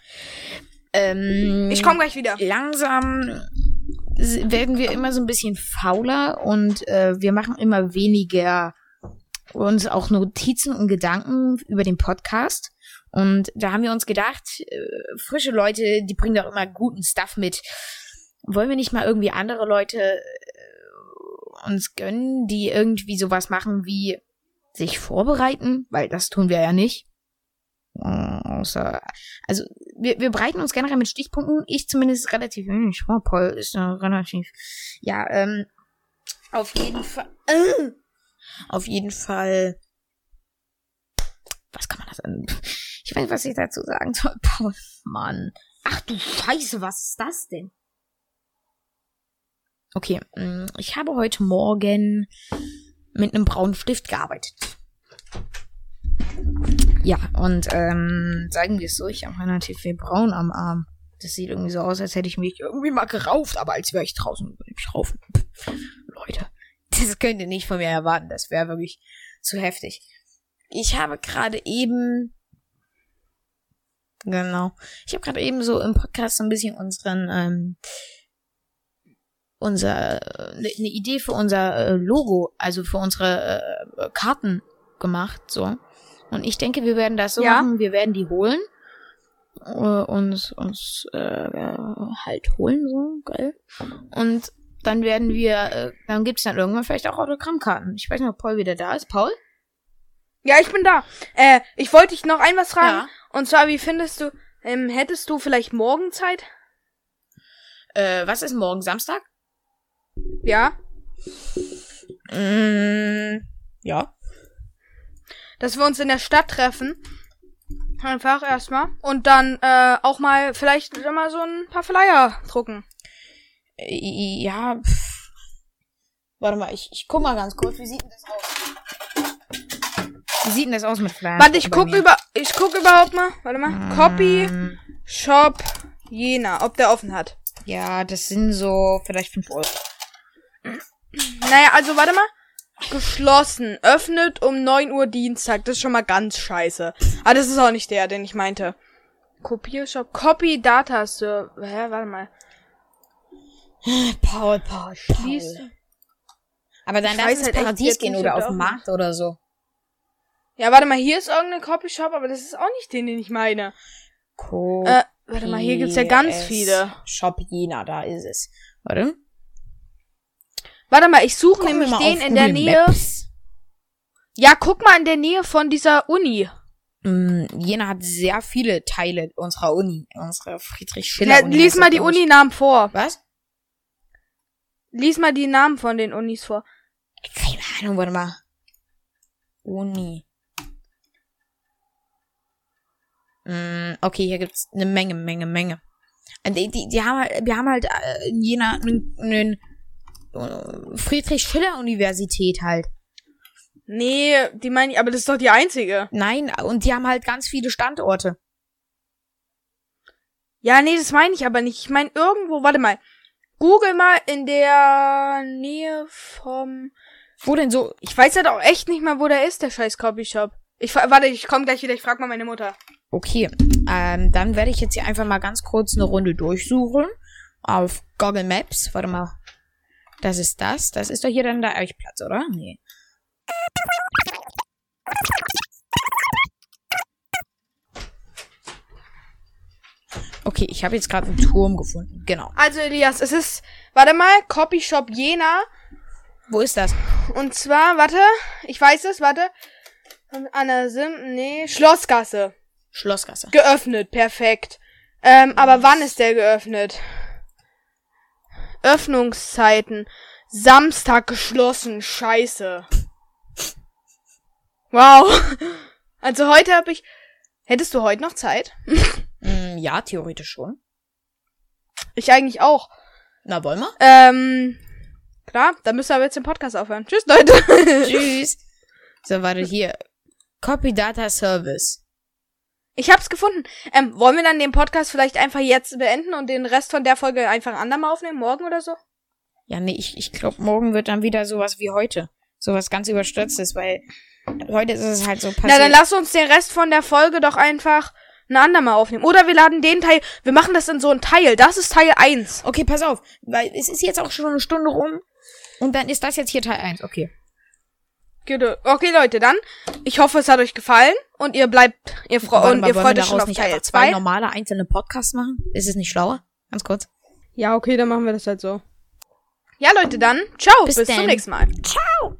Ähm, Ich komme gleich wieder. langsam werden wir immer so ein bisschen fauler und äh, wir machen immer weniger uns auch Notizen und Gedanken über den Podcast. Und da haben wir uns gedacht, äh, frische Leute, die bringen doch immer guten Stuff mit. Wollen wir nicht mal irgendwie andere Leute äh, uns gönnen, die irgendwie sowas machen wie sich vorbereiten? Weil das tun wir ja nicht. Äh, Außer, also wir, wir bereiten uns generell mit Stichpunkten. Ich zumindest relativ wenig. Oh, Paul ist relativ. Ja, ähm, auf jeden Fall. Äh, auf jeden Fall. Was kann man das? Ich weiß was ich dazu sagen soll. Paul, Mann. Ach du Scheiße, was ist das denn? Okay, mh, ich habe heute Morgen mit einem braunen Stift gearbeitet. Ja, und ähm, sagen wir es so, ich habe relativ viel braun am Arm. Das sieht irgendwie so aus, als hätte ich mich irgendwie mal gerauft, aber als wäre ich draußen über dem Raufen. Leute, das könnt ihr nicht von mir erwarten. Das wäre wirklich zu heftig. Ich habe gerade eben. Genau. Ich habe gerade eben so im Podcast so ein bisschen unseren, ähm, unser, eine ne Idee für unser äh, Logo, also für unsere äh, Karten gemacht, so. Und ich denke, wir werden das so Ja. machen, wir werden die holen. Äh, uns, uns, äh, äh, halt holen, so, geil. Und dann werden wir, äh, dann gibt's dann irgendwann vielleicht auch Autogrammkarten. Ich weiß nicht, ob Paul wieder da ist. Paul? Ja, ich bin da. Äh, ich wollte dich noch ein was fragen. Ja. Und zwar, wie findest du, ähm, hättest du vielleicht morgen Zeit? Äh, was ist morgen? Samstag? Ja. Mm, ja. Dass wir uns in der Stadt treffen. Einfach erstmal. Und dann äh, auch mal vielleicht mal so ein paar Flyer drucken. Äh, Ja. Pff. Warte mal, ich, ich guck mal ganz kurz. Wie sieht denn das aus? Wie sieht denn das aus mit Flyern? Warte, ich guck mir? über. Ich guck überhaupt mal. Warte mal. Copy Mm, Shop Jena, ob der offen hat. Ja, das sind so vielleicht 5 Euro. Naja, also warte mal. Geschlossen. Öffnet um 9 Uhr Dienstag. Das ist schon mal ganz scheiße. Aber das ist auch nicht der, den ich meinte. Kopiershop. Copy Data Server. Hä, warte mal. Paul, Paul, Schließt. Aber dann Ich darf weiß ins halt Paradies gehen oder auf den Markt oder so. Ja, warte mal, hier ist irgendein Copyshop, aber das ist auch nicht den, den ich meine. Cool. Äh, warte mal, hier gibt's ja ganz viele. Shop Jena, da ist es. Warte. Warte mal, ich suche nämlich den in der Google Nähe. Maps. Ja, guck mal in der Nähe von dieser Uni. Mm, Jena hat sehr viele Teile unserer Uni, unserer Friedrich Ja, Schiller Uni. lies mal die. Uninamen vor. Was? Lies mal die Namen von den Unis vor. Keine Ahnung, warte mal. Uni. Mm, okay, hier gibt's eine Menge, Menge, Menge. Und Die, die, die haben halt, wir haben halt äh, in Jena einen, einen äh, Friedrich Schiller Universität halt. Nee, die meine ich, aber das ist doch die einzige. Nein, und die haben halt ganz viele Standorte. Ja, nee, das meine ich aber nicht. Ich meine irgendwo, warte mal. Google mal in der Nähe vom. Wo denn so? Ich weiß halt auch echt nicht mal, wo der ist, der scheiß Copyshop. Ich warte, ich komme gleich wieder. Ich frag mal meine Mutter. Okay, ähm, dann werde ich jetzt hier einfach mal ganz kurz eine Runde durchsuchen auf Google Maps. Warte mal. Das ist das. Das ist doch hier dann der Eichplatz, oder? Nee. Okay, ich habe jetzt gerade einen Turm gefunden. Genau. Also Elias, es ist, warte mal, Copyshop Jena. Wo ist das? Und zwar, warte, ich weiß es, warte. An der Sim, nee, Schlossgasse. Schlossgasse. Geöffnet, perfekt. Ähm, aber wann ist der geöffnet? Öffnungszeiten. Samstag geschlossen, scheiße. Wow. Also heute habe ich. Hättest du heute noch Zeit? Mm, ja, theoretisch schon. Ich eigentlich auch. Na, wollen wir? Ähm, klar, dann müssen wir aber jetzt den Podcast aufhören. Tschüss, Leute. Tschüss. So, warte, hier. Copy Data Service. Ich hab's gefunden. Ähm, wollen wir dann den Podcast vielleicht einfach jetzt beenden und den Rest von der Folge einfach andermal aufnehmen? Morgen oder so? Ja, nee, ich, ich glaube, morgen wird dann wieder sowas wie heute. Sowas ganz überstürztes, weil heute ist es halt so passiert. Na, dann lass uns den Rest von der Folge doch einfach ein andermal aufnehmen. Oder wir laden den Teil, wir machen das in so ein Teil. Das ist Teil 1. okay, pass auf, weil es ist jetzt auch schon eine Stunde rum und dann ist das jetzt hier Teil 1. Okay. Okay, Leute, dann. Ich hoffe, es hat euch gefallen und ihr bleibt, ihr, fre Warte, und ihr freut euch schon auf nicht Teil 2. normale einzelne Podcasts machen? Ist es nicht schlauer? Ganz kurz. Ja, okay, dann machen wir das halt so. Ja, Leute, dann. Ciao, bis, bis zum nächsten Mal. Ciao.